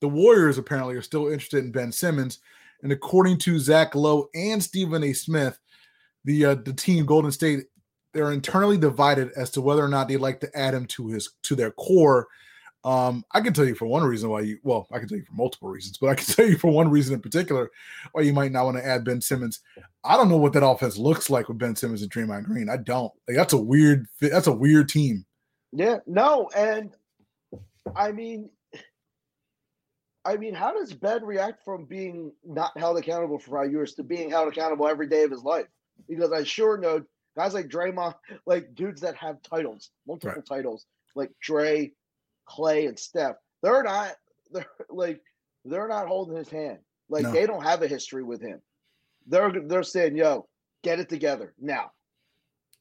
the Warriors apparently are still interested in Ben Simmons. And according to Zach Lowe and Stephen A. Smith, the uh, the team Golden State they're internally divided as to whether or not they'd like to add him to his to their core. Um, I can tell you for one reason why you well, I can tell you for multiple reasons, but I can tell you for one reason in particular why you might not want to add Ben Simmons. I don't know what that offense looks like with Ben Simmons and Draymond Green. I don't. Like that's a weird that's a weird team. Yeah, no, and I mean I mean, how does Ben react from being not held accountable for five years to being held accountable every day of his life? Because I sure know guys like Draymond, like dudes that have titles, multiple right. titles, like Dre, Clay, and Steph, they're not they're like they're not holding his hand. Like no. they don't have a history with him. They're they're saying, "Yo, get it together now."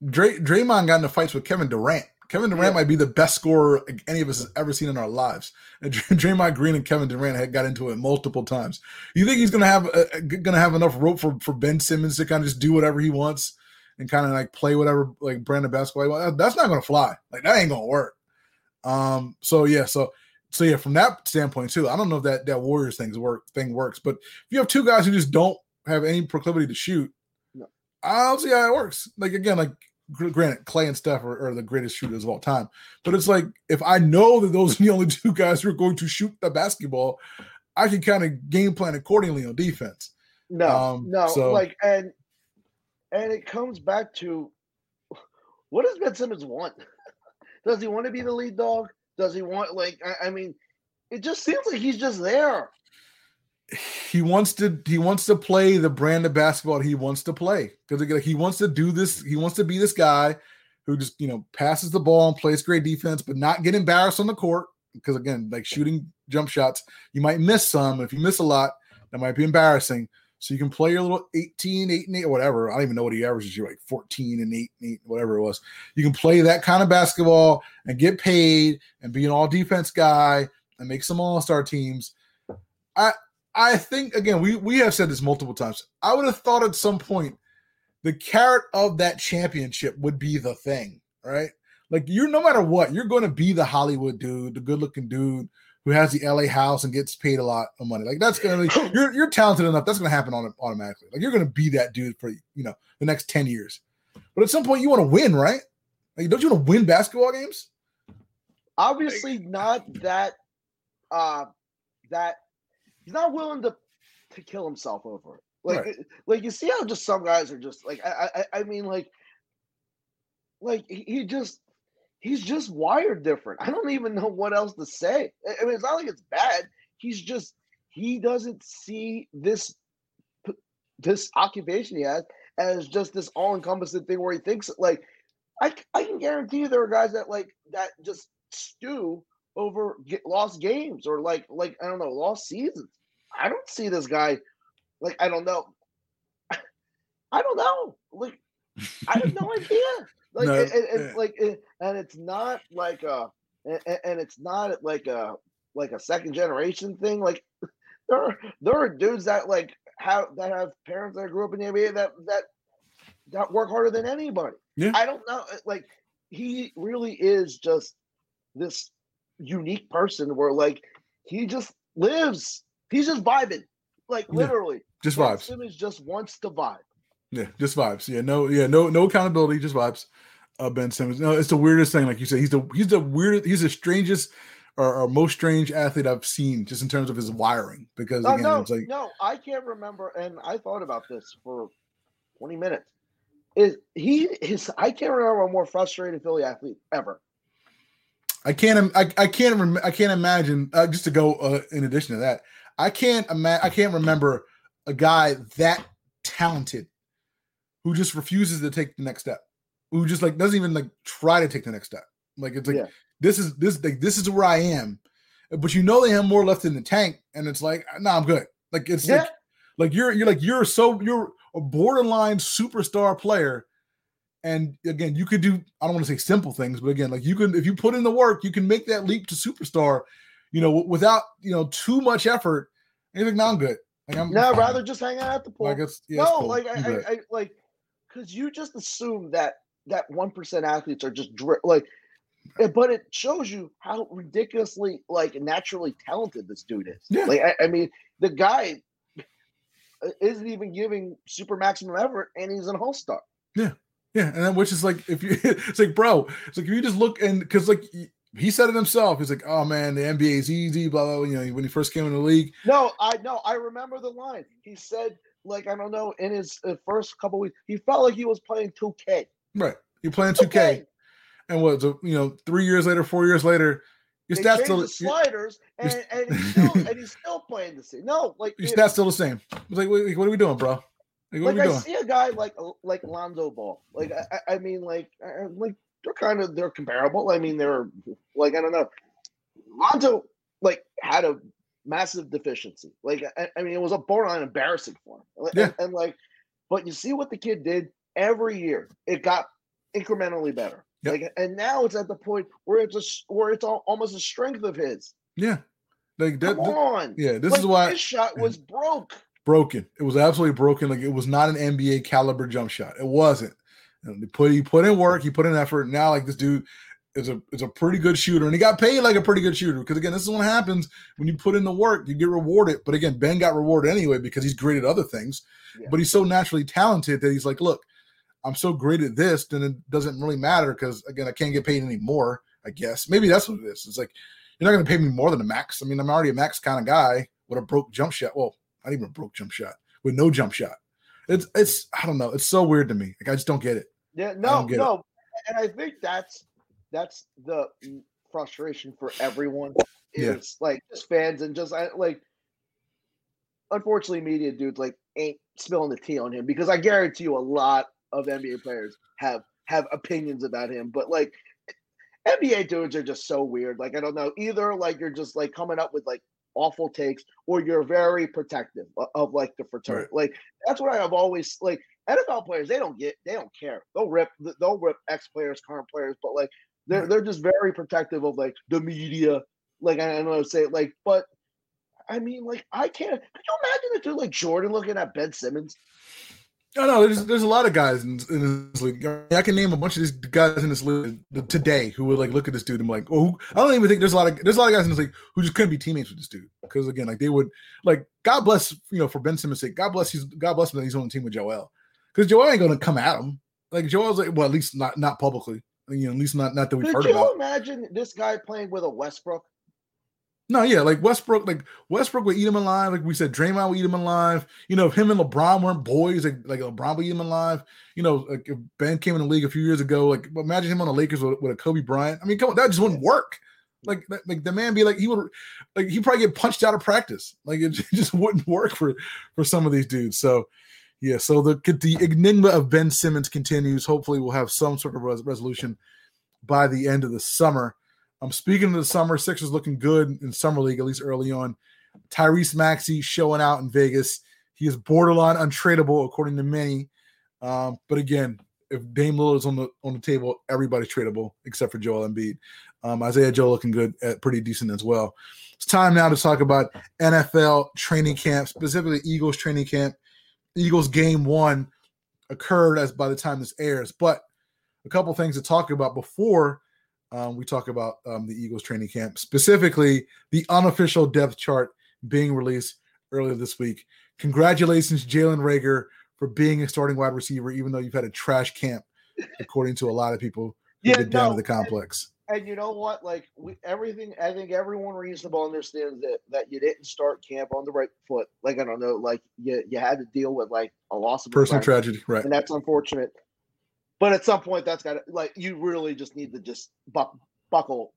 Dray, Draymond got into fights with Kevin Durant. Kevin Durant yeah. might be the best scorer any of us has ever seen in our lives. And Draymond Green and Kevin Durant had got into it multiple times. You think he's gonna have uh, gonna have enough rope for, for Ben Simmons to kind of just do whatever he wants and kind of like play whatever like brand of basketball? That's not gonna fly. Like that ain't gonna work. Um. So yeah. So so yeah. From that standpoint too, I don't know if that that Warriors things work thing works. But if you have two guys who just don't have any proclivity to shoot, no. I don't see how it works. Like again, like granted, Clay and Steph are, are, the greatest shooters of all time. But it's like if I know that those are the only two guys who are going to shoot the basketball, I can kind of game plan accordingly on defense. No, um, no, so. like and and it comes back to what does Ben Simmons want? Does he want to be the lead dog? Does he want like I, I mean, it just seems like he's just there. He wants to he wants to play the brand of basketball he wants to play. Because he wants to do this he wants to be this guy who just you know passes the ball and plays great defense but not get embarrassed on the court. Because again like shooting jump shots you might miss some. If you miss a lot that might be embarrassing so you can play your little 18 8 and 8 or whatever i don't even know what he averages you like 14 and 8 and 8 whatever it was you can play that kind of basketball and get paid and be an all defense guy and make some all-star teams I I think again, we we have said this multiple times. I would have thought at some point the carrot of that championship would be the thing, right? Like you're no matter what, you're going to be the Hollywood dude, the good-looking dude who has the LA house and gets paid a lot of money. Like that's gonna be you're you're talented enough. That's gonna happen on automatically. Like you're gonna be that dude for you know the next 10 years. But at some point you want to win, right? Like don't you want to win basketball games? Obviously not that uh that he's not willing to to kill himself over it. Like, right. like you see how just some guys are just like I, I, I mean, like, like he just he's just wired different. I don't even know what else to say. I mean, it's not like it's bad. He's just he doesn't see this this occupation he has as just this all encompassing thing where he thinks like I I can guarantee you there are guys that like that just stew over get, lost games or like like I don't know lost seasons. I don't see this guy like I don't know. I don't know. Like I have no idea. Like no, it, it, it's like it, and it's not like a and, and it's not like a like a second generation thing. Like there are there are dudes that like have that have parents that grew up in the NBA that that that work harder than anybody. Yeah. I don't know. Eh, like he really is just this unique person where like he just lives He's just vibing. Like Yeah. literally, Just Ben vibes. Simmons just wants to vibe. Yeah, just vibes. Yeah, no, yeah, no, no accountability, just vibes. Uh, ben Simmons. No, it's the weirdest thing. Like you said, he's the he's the weirdest, he's the strangest or, or most strange athlete I've seen, just in terms of his wiring. Because No, again, no, it's like no, I can't remember, and I thought about this for 20 minutes. Is he his I can't remember a more frustrated Philly athlete ever. I can't, I, I can't, rem- I can't imagine. Uh, just to go uh, in addition to that, I can't imagine. I can't remember a guy that talented who just refuses to take the next step, who just like doesn't even like try to take the next step. Like it's like Yeah. this is this like this is where I am, but you know they have more left in the tank, and it's like uh, no, I'm good. Like it's Yeah. like like you're you're like you're so you're a borderline superstar player. And again, you could do, I don't want to say simple things, but again, like you can, if you put in the work, you can make that leap to superstar, you know, without, you know, too much effort. And you're like, no, I'm good. Like, I'm No, fine. rather just hang out at the pool. like, it's, yeah, it's no, cool. like I, I, I like because you just assume that that one percent athletes are just dri- like, eh, but it shows you how ridiculously like naturally talented this dude is. Yeah. Like I, I mean, the guy isn't even giving super maximum effort, and he's an all star. Yeah, yeah, and then, which is like if you it's like bro, it's like if you just look and because like he- said it himself, he's like, oh man, the NBA is easy, blah blah. blah, You know, when he first came in the league, No, I know. I remember the line. He said, like I don't know, in his uh, first couple weeks, he felt like he was playing 2K. right? You're playing 2K, and what? So, you know, three years later, four years later, your They stats still the sliders, and, and he's still and he's still playing the same. No, like your stats still the same. It's like, wait, what are we doing, bro? Like, what like are we I doing? see a guy like like Lonzo Ball. Like I, I I mean, like uh, like they're kind of they're comparable. I mean, they're like I don't know. Lonzo like had a massive deficiency. Like I, I mean, it was a borderline embarrassing for him. Yeah. And, and like, but you see what the kid did every year. It got incrementally better. Yep. Like, and now it's at the point where it's just where it's al- almost a strength of his. Yeah, like that. Come th- on. yeah, this Like, is why his shot was broke. broken. It was absolutely broken. Like it was not an NBA caliber jump shot. It wasn't. And they put he put in work, he put in effort. Now like this dude is a is a pretty good shooter, and he got paid like a pretty good shooter. Because again, this is what happens when you put in the work, you get rewarded. But again, Ben got rewarded anyway because he's great at other things. Yeah. But he's so naturally talented that he's like, look, I'm so great at this, then it doesn't really matter because again, I can't get paid anymore. I guess maybe that's what it is. It's like you're not going to pay me more than a max. I mean, I'm already a max kind of guy with a broke jump shot. Well, not even a broke jump shot with no jump shot. It's it's I don't know. It's so weird to me. Like I just don't get it. Yeah, don't no, it. no, and I think that's that's the frustration for everyone. Yeah. Is like just fans and just I, like, unfortunately, media dudes like ain't spilling the tea on him because I guarantee you a lot of NBA players have have opinions about him, but like NBA dudes are just so weird. Like I don't know, either like you're just like coming up with like awful takes or you're very protective of, of like the fraternity. Like that's what I have always like NFL players, they don't get, they don't care. They'll rip, they'll rip ex players, current players, but like they're they're just very protective of like the media. Like I don't know, to say it like, but I mean, like I can't. Could you imagine a dude like Jordan looking at Ben Simmons? No, no, there's there's a lot of guys in, in this league. I can name a bunch of these guys in this league today who would like look at this dude and be like, oh, I don't even think there's a lot of there's a lot of guys in this league who just couldn't be teammates with this dude because again, like they would like God bless you know for Ben Simmons' sake, God bless he's God bless him that he's on the team with Joel because Joel ain't gonna come at him. Like Joel's like, well, at least not not publicly, you know, at least not not that we've Could heard you about. imagine this guy playing with a Westbrook? No, yeah, like Westbrook, like Westbrook would eat him alive. Like we said, Draymond would eat him alive. You know, if him and LeBron weren't boys, like, like LeBron would eat him alive. You know, like if Ben came in the league a few years ago, like imagine him on the Lakers with, with a Kobe Bryant. I mean, come on, that just wouldn't work. Like, that- like the man be like he would, like he probably get punched out of practice. Like it just wouldn't work for for some of these dudes. So, yeah. So the the enigma of Ben Simmons continues. Hopefully, we'll have some sort of res- resolution by the end of the summer. I'm speaking of the summer. Sixers looking good in summer league, at least early on. Tyrese Maxey showing out in Vegas. He is borderline untradeable, according to many. Um, but again, if Dame Lillard is on the on the table, everybody's tradable except for Joel Embiid. Um, Isaiah Joe looking good, at pretty decent as well. It's time now to talk about NFL training camp, specifically Eagles training camp. Eagles game one occurred as by the time this airs, but a couple things to talk about before um, we talk about um, the Eagles training camp, specifically the unofficial depth chart being released earlier this week. Congratulations, Jalen Reagor, for being a starting wide receiver, even though you've had a trash camp, according to a lot of people who've Yeah, been down no, to the complex. And you know what? Like we, everything, I think everyone reasonable understands that that you didn't start camp on the right foot. Like I don't know, like you you had to deal with like a loss of Personal tragedy, right? and that's unfortunate. But at some point, that's got to like you really just need to just buck, buckle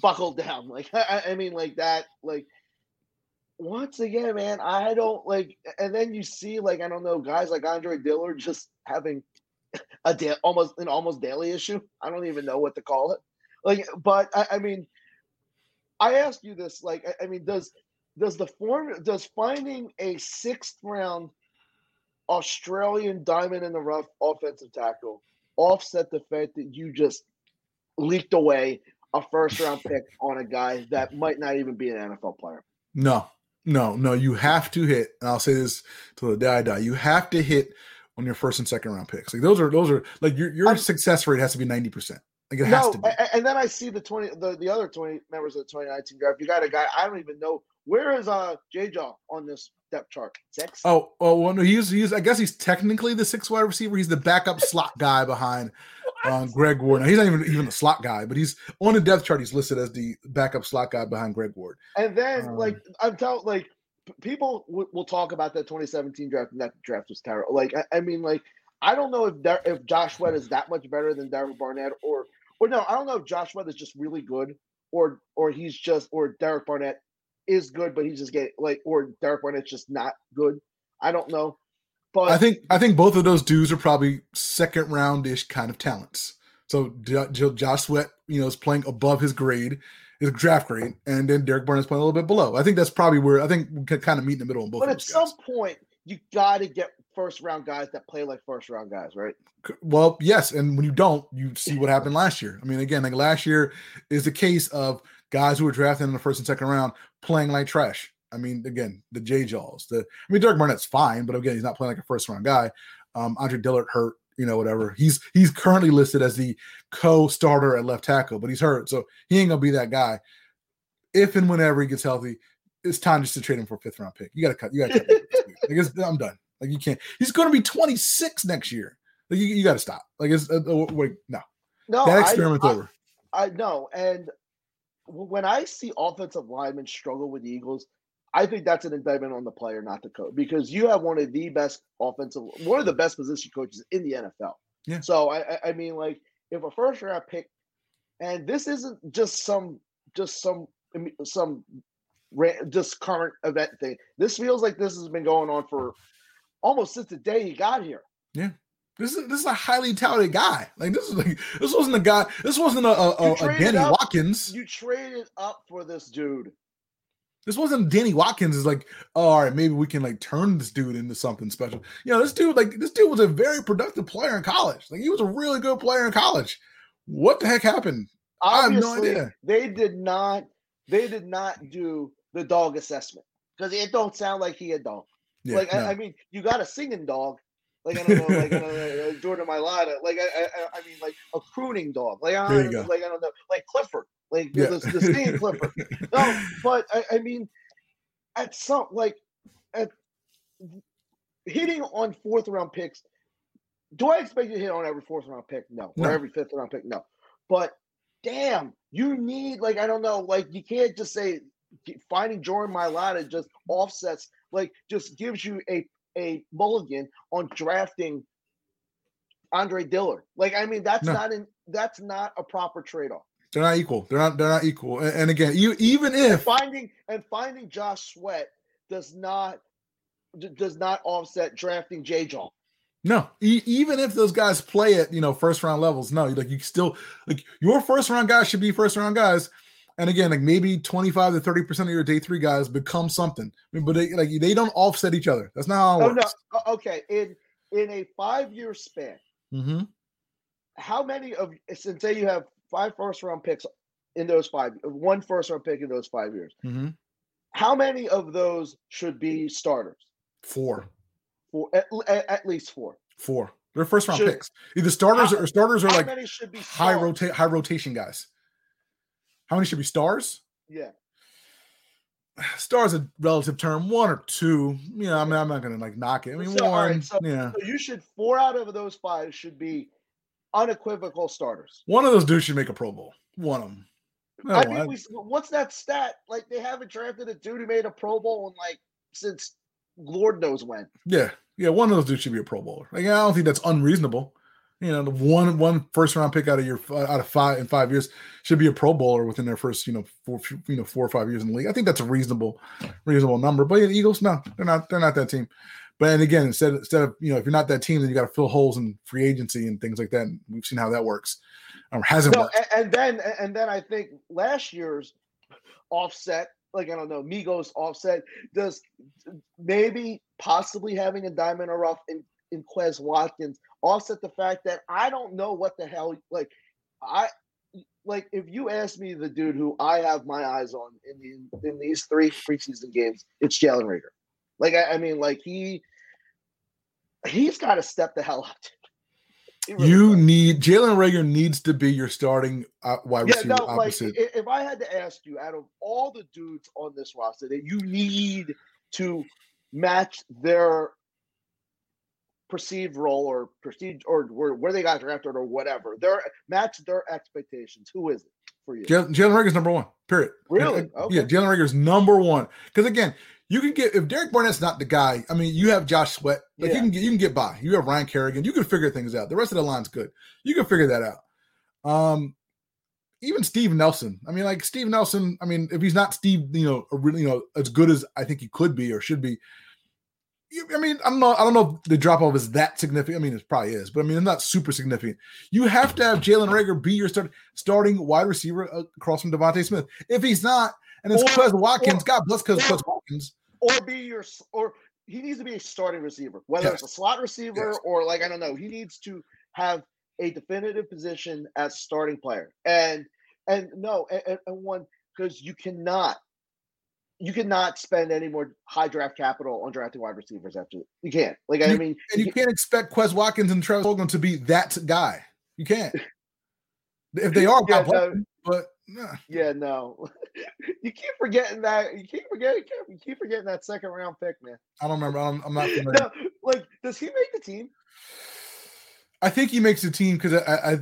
buckle down. Like I, I mean, like that. Like once again, man, I don't like. And then you see like I don't know guys like Andre Dillard just having a da- almost an almost daily issue. I don't even know what to call it. Like, but I, I mean, I ask you this: like, I, I mean, does does the form does finding a sixth round Australian diamond in the rough offensive tackle offset the fact that you just leaked away a first round pick on a guy that might not even be an NFL player? No, no, no. You have to hit, and I'll say this till the day I die. You have to hit on your first and second round picks. Like those are those are like your your I'm- success rate has to be ninety percent. Like it has No, to be. and then I see the twenty the, the other twenty members of the twenty nineteen draft. You got a guy I don't even know where is uh J Jaw on this depth chart. Six. Oh, oh, well, no, he's he's. I guess he's technically the six wide receiver. He's the backup slot guy behind um, Greg Ward. Now, he's not even even the slot guy, but he's on the depth chart. He's listed as the backup slot guy behind Greg Ward. And then, Um, like, I'm telling, like, people w- will talk about that 2017 draft, and that draft was terrible. Like, I, I mean, like, I don't know if Dar- if Josh Sweat is that much better than Derek Barnett, or or no, I don't know if Josh Sweat is just really good, or or he's just or Derek Barnett is good, but he's just getting like, or Derek Barnett's just not good. I don't know, but I think I think both of those dudes are probably second round ish kind of talents. So Jo- Jo- Josh Sweat, you know, is playing above his grade, his draft grade, and then Derek Barnett's playing a little bit below. I think that's probably where I think we could kind of meet in the middle on both but at some point you got to get first round guys that play like first round guys, right? Well, yes, and when you don't, you see what happened last year. I mean, again, like last year is the case of guys who were drafted in the first and second round playing like trash. I mean, again, the J Jaws. The I mean, Derek Barnett's fine, but again, he's not playing like a first round guy. Um, Andre Dillard hurt, you know, whatever. He's he's currently listed as the co-starter at left tackle, but he's hurt, so he ain't gonna be that guy. If and whenever he gets healthy, it's time just to trade him for a fifth round pick. You gotta cut. You gotta cut. like I'm done. Like you can't. He's gonna be 26 next year. Like you, you got to stop. Like it's uh, uh, wait, no, No, that experiment's I- over. I know, and when I see offensive linemen struggle with the Eagles, I think that's an indictment on the player, not the coach, because you have one of the best offensive, one of the best position coaches in the NFL. Yeah. So I, I- mean, like, if a first round pick, and this isn't just some, just some, some, just current event thing. This feels like this has been going on for almost since the day he got here. Yeah. This is this is a highly touted guy. Like this is like this wasn't a guy. This wasn't a, a, a, Danny up- Watkins. You traded up for this dude. This wasn't Danny Watkins. Is like, oh, all right, maybe we can like turn this dude into something special. You know, this dude like this dude was a very productive player in college. Like he was a really good player in college. What the heck happened? I have no obviously idea. they did not they did not do the dog assessment because it don't sound like he a dog. Yeah, like no. I, I mean, you got a singing dog. Like I don't know, like uh, uh, Jordan Mailata. Like I, I, I- I mean, like a crooning dog. Like I don't, know, like I don't know, like Clifford. Like Yeah. the, the singing Clifford. No, but I, I mean, at some like at hitting on fourth round picks. Do I expect you to hit on every fourth round pick? No. No. Or every fifth round pick? No. But damn, you need like I don't know, like you can't just say finding Jordan Mailata just offsets, like just gives you a a mulligan on drafting Andre Dillard. Like I mean, that's No. not in that's not a proper trade off. they're not equal. They're not. They're not equal. And, and again, you even if finding and finding Josh Sweat does not does not offset drafting J. John. No, e- even if those guys play at you know first round levels, no, like you still like your first round guys should be first round guys, and again, like maybe twenty five to thirty percent of your day three guys become something, I mean, but they like they don't offset each other. That's not how it Oh works. o- okay. In in a five year span, hmm how many of since say you have five first round picks in those five, one first round pick in those five years, hmm how many of those should be starters? Four, four at, at, at least four. four. They're first round Should- picks. Either starters How- or starters are like many should be high rotate high rotation guys. How many should be stars? Yeah, star's a relative term, one or two. You know, I mean, I'm not gonna like knock it. I mean, So, one, right, so- yeah, So you should four out of those five should be unequivocal starters. one of those dudes should make a Pro Bowl. One of them. No, I mean, I- we, what's that stat? Like they haven't drafted a dude who made a Pro Bowl in like since Lord knows when. yeah, yeah, one of those dudes should be a Pro Bowler. Like, I don't think that's unreasonable. You know, the one one first round pick out of your uh, out of five in five years should be a Pro Bowler within their first you know four you know four or five years in the league. I think that's a reasonable reasonable number. But yeah, the Eagles, no, they're not they're not that team. But and again, instead instead of you know if you're not that team, then you got to fill holes in free agency and things like that. And we've seen how that works. Or hasn't worked. and, and then and then I think last year's offset, like I don't know, Migos offset, does maybe possibly having a diamond or rough in in Quez Watkins offset the fact that I don't know what the hell like I like if you ask me the dude who I have my eyes on in the in these three preseason games, it's Jalen Reagor. Like I, I mean, like he he's got to step the hell up. Really You does. need Jalen Reagor needs to be your starting uh, wide Yeah, receiver no, opposite. i- if I had to ask you, out of all the dudes on this roster that you need to match their perceived role or perceived or where, where they got drafted or whatever, their match their expectations. Who is it for you? Jalen Reagor's number one. Period. Really? And- Okay. Yeah, Jalen Reagor's number one. Because again, you can get if Derek Barnett's not the guy. I mean, you have Josh Sweat. Like Yeah. you can get you can get by. You have Ryan Kerrigan. You can figure things out. The rest of the line's good. You can figure that out. Um, even Steve Nelson. I mean, like Steve Nelson. I mean, if he's not Steve, you know, really, you know, as good as I think he could be or should be. I mean, I'm not. I don't know if the drop off is that significant. I mean, it probably is, but I mean, it's not super significant. You have to have Jalen Reagor be your start, starting wide receiver uh, across from DeVonta Smith. If he's not, and it's Quez Watkins, or- God bless Quez or- Watkins. Or be your or he needs to be a starting receiver, whether Yes. it's a slot receiver Yes. or like I don't know. He needs to have a definitive position as starting player. And and no, and- and one because you cannot you cannot spend any more high draft capital on drafting wide receivers after you can't. Like I mean, And you can't expect Quez Watkins and Travis Hogan to be that guy. You can't. If they are, Yeah, no. but nah. yeah, no. you keep forgetting that. You keep forgetting. You keep- you keep forgetting that second round pick, man. I don't remember. I'm, I'm not familiar. No, like, does he make the team? I think he makes the team because I, I,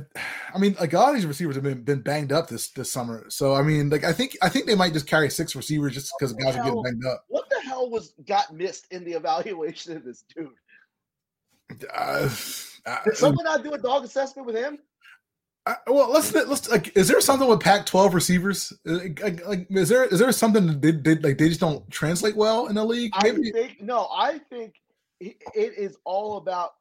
I mean, like a lot of these receivers have been, been banged up this this summer. So I mean, like I think I think they might just carry six receivers just because guys are getting banged up. What the hell was got missed in the evaluation of this dude? Uh, uh, Did someone not do a dog assessment with him? uh, well, let's let's like. Is there something with Pac-12 receivers? Uh, Like, like, is there is there something that they, they like they just don't translate well in the league? I think no. I think it is all about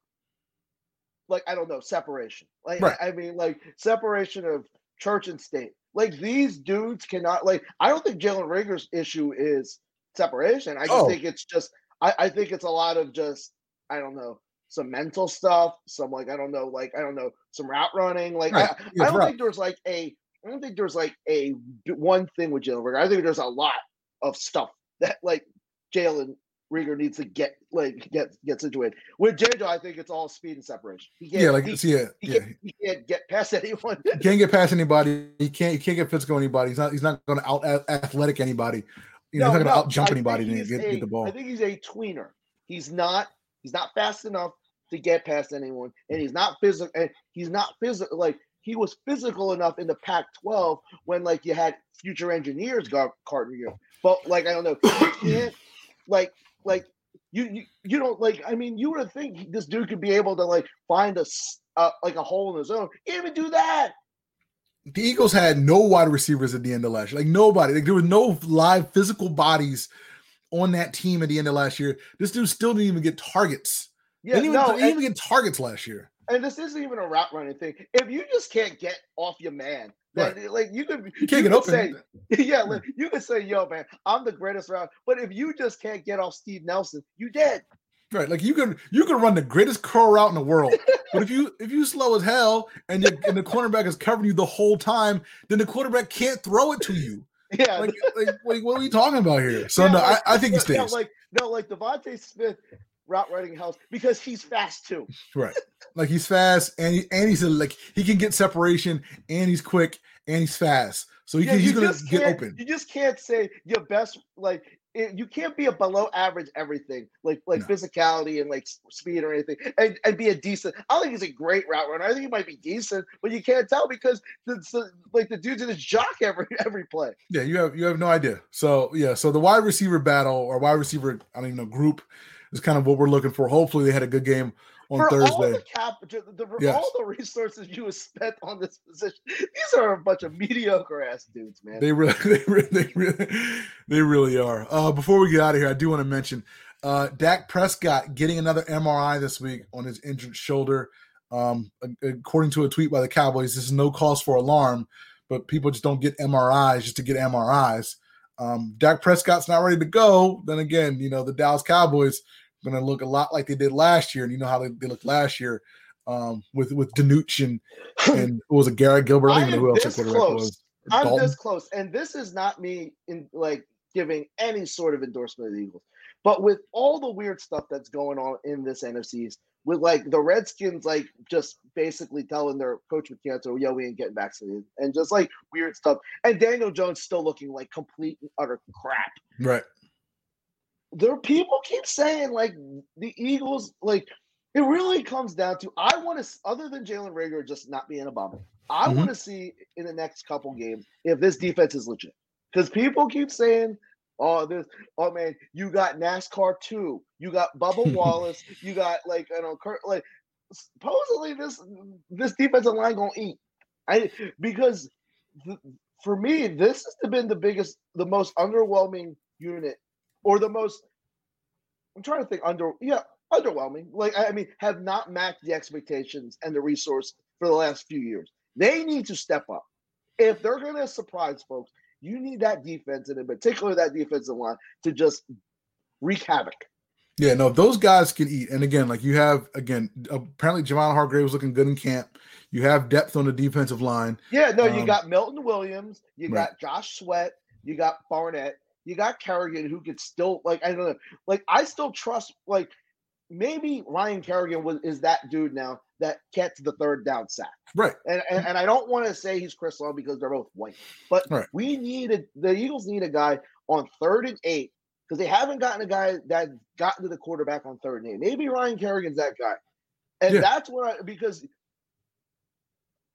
like I don't know separation. Like Right. I mean, like separation of church and state. Like these dudes cannot. Like I don't think Jalen Reagor's issue is separation. I just Oh. think it's just. I, I think it's a lot of just. I don't know some mental stuff. Some like I don't know. Like I don't know some route running. Like Right. I, I don't right. think there's like a. I don't think there's like a one thing with Jalen Reagor. I think there's a lot of stuff that like Jalen Reagor needs to get like get get situated. With JJ, I think it's all speed and separation. He can't, yeah, like he, see, yeah, he, yeah. can't, he can't get past anyone. He can't get past anybody. He can't. He can't get physical anybody. He's not. He's not going to out athletic anybody. You know, he's not going to out jump anybody to get, a- get the ball. I think he's a tweener. He's not. He's not fast enough to get past anyone, and he's not physical. And he's not physical. Like he was physical enough in the Pac-12 when like you had future engineers guard guarding you. But like I don't know, like like you you, you don't like. I mean, you would think this dude could be able to like find a uh, like a hole in his own. He didn't even do that. the Eagles had no wide receivers at the end of last year. Like nobody. Like there were no live physical bodies on that team at the end of last year. This dude still didn't even get targets. Yeah, didn't even, no, didn't even get targets last year. And this isn't even a route running thing. If you just can't get off your man, then like you could You can't get could open. Say, yeah, like, you could say, "Yo, man, I'm the greatest route." But if you just can't get off Steve Nelson, you dead. Right. Like you can you can run the greatest curl route in the world. but if you if you slow as hell and, you, and the cornerback is covering you the whole time, then the quarterback can't throw it to you. Yeah, Like, like, like what are we talking about here? So yeah, no, like- I, I think he no, no, like no, like DeVonta Smith route running helps because he's fast too. Right. Like he's fast and he, and he's a, like he can get separation and he's quick and he's fast. So he Yeah, can, he's you going just to get open. You just can't say your best like it, you can't be a below average everything like like No. physicality and like speed or anything and, and be a decent. I don't think he's a great route runner. I think he might be decent, but you can't tell because the, the like the dude's in his jock every every play. Yeah, you have you have no idea. So yeah, so the wide receiver battle or wide receiver, I don't even know group is kind of what we're looking for. Hopefully, they had a good game on for all Thursday. the cap, the, the, Yes. all the resources you have spent on this position, these are a bunch of mediocre ass dudes, man. They really, they really, they really, they really are. Uh, before we get out of here, I do want to mention uh, Dak Prescott getting another MRI this week on his injured shoulder. Um, according to a tweet by the Cowboys, this is no cause for alarm, but people just don't get MRIs just to get MRIs. Um, Dak Prescott's not ready to go. Then again, you know the Dallas Cowboys going to look a lot like they did last year, and you know how they, they looked last year um, with with DiNucci and and what was it Garrett Gilbert? I don't even know who else this close. I'm Dalton? this close, and this is not me in like giving any sort of endorsement of the Eagles, but with all the weird stuff that's going on in this NFCs, with like the Redskins, like just basically telling their coach with cancer, "Yo, we ain't getting vaccinated," and just like weird stuff, and Daniel Jones still looking like complete and utter crap. Right. There people keep saying like the Eagles like it really comes down to I want to other than Jalen Reagor just not being a bummer. I Mhm. want to see in the next couple games if this defense is legit because people keep saying. Oh, this! Oh man, you got NASCAR two. You got Bubba Wallace. You got like you know, Kurt, like supposedly this this defensive line gonna eat. I because th- for me, this has been the biggest, the most underwhelming unit, or the most. I'm trying to think under yeah underwhelming. Like I mean, have not matched the expectations and the resource for the last few years. They need to step up if they're going to surprise folks. You need that defense, and in particular that defensive line, to just wreak havoc. Yeah, no, those guys can eat. And again, like you have again, apparently Javon Hargrave was looking good in camp. You have depth on the defensive line. Yeah, no, you Um, got Milton Williams, you right. got Josh Sweat, you got Barnett, you got Kerrigan, who could still like I don't know, like I still trust like maybe Ryan Kerrigan was is that dude now that gets the third down sack. Right. And and, and I don't want to say he's Chris Long because they're both white, but Right. we needed the Eagles need a guy on third and eight because they haven't gotten a guy that gotten to the quarterback on third and eight. Maybe Ryan Kerrigan's that guy, and Yeah. that's what I because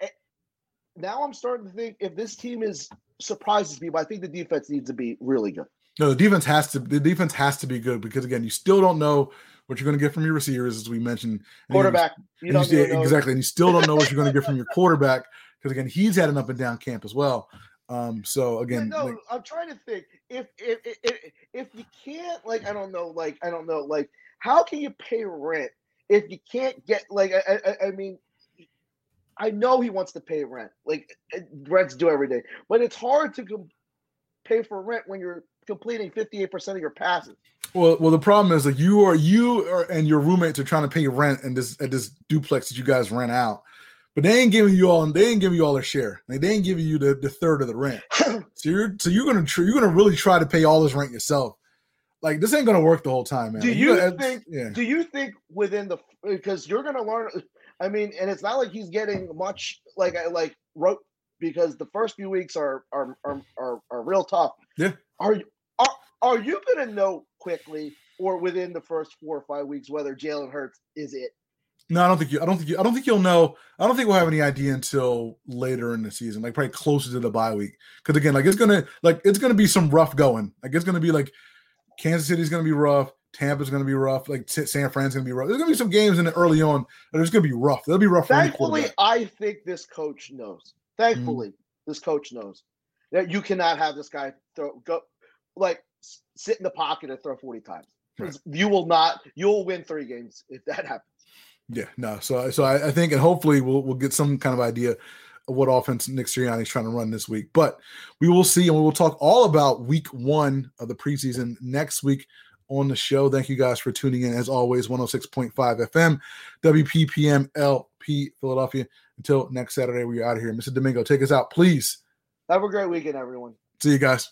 eh, now I'm starting to think if this team is surprises me, but I think the defense needs to be really good. No, the defense has to the defense has to be good because again, you still don't know what you're going to get from your receivers, as we mentioned. And Quarterback, you you- know- exactly, and you still don't know what you're going to get from your quarterback because again, he's had an up and down camp as well. Um, so Yeah, again, no, like, I'm trying to think if if, if if if you can't like I don't know like I don't know like how can you pay rent if you can't get like I I, I mean I know he wants to pay rent like eh, rents do every day but it's hard to com- pay for rent when you're completing 58% of your passes. well, well, the problem is like you are you are, and your roommates are trying to pay rent in this at this duplex that you guys rent out, but they ain't giving you all they ain't giving you all their share. Like they ain't giving you the, the third of the rent. So you're so you're gonna tr- you're gonna really try to pay all this rent yourself. Like this ain't gonna work the whole time, man. Do you gotta- think- Yeah. Do you think within the because you're going to learn? I mean, and it's not like he's getting much like I like wrote because the first few weeks are are are are, are real tough. Yeah. Are you are are you going to know quickly or within the first four or five weeks whether Jalen Hurts is it? No, I don't think you. I don't think you. I don't think you'll know. I don't think we'll have any idea until later in the season, like probably closer to the bye week. Because again, like it's gonna like it's gonna be some rough going. Like it's gonna be like Kansas City's gonna be rough. Tampa's gonna be rough. Like Sa- San Fran's gonna be rough. There's gonna be some games in the early on that are gonna be rough. They'll be rough. Thankfully. I think this coach knows. Thankfully, this coach knows that you cannot have this guy throw go like sit in the pocket and throw 40 times. 'Cause You will not. You'll win three games if that happens. Yeah, no. So, so I, I think, and hopefully, we'll we'll get some kind of idea of what offense Nick Sirianni is trying to run this week. But we will see, and we will talk all about Week One of the preseason next week on the show. Thank you guys for tuning in. As always, 106.5 FM, WPPM LP Philadelphia. Until next Saturday, we're out of here. Mr. Domingo, take us out, please. Have a great weekend, everyone. See you guys.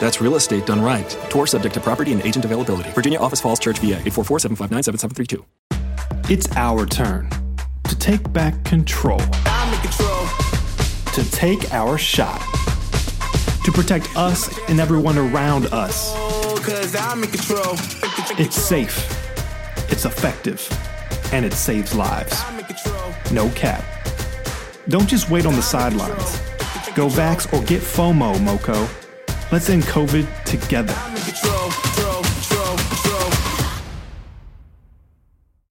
That's real estate done right. Tour subject to property and agent availability. Virginia Office Falls Church, VA 844 759 7732. It's our turn to take back control. control. To take our shot. To protect us and everyone around us. Oh, Cause I'm in control. It's safe. It's effective. And it saves lives. I'm in control. No cap. Don't just wait on the sidelines. Go vax or get FOMO, Moco. Let's end COVID together.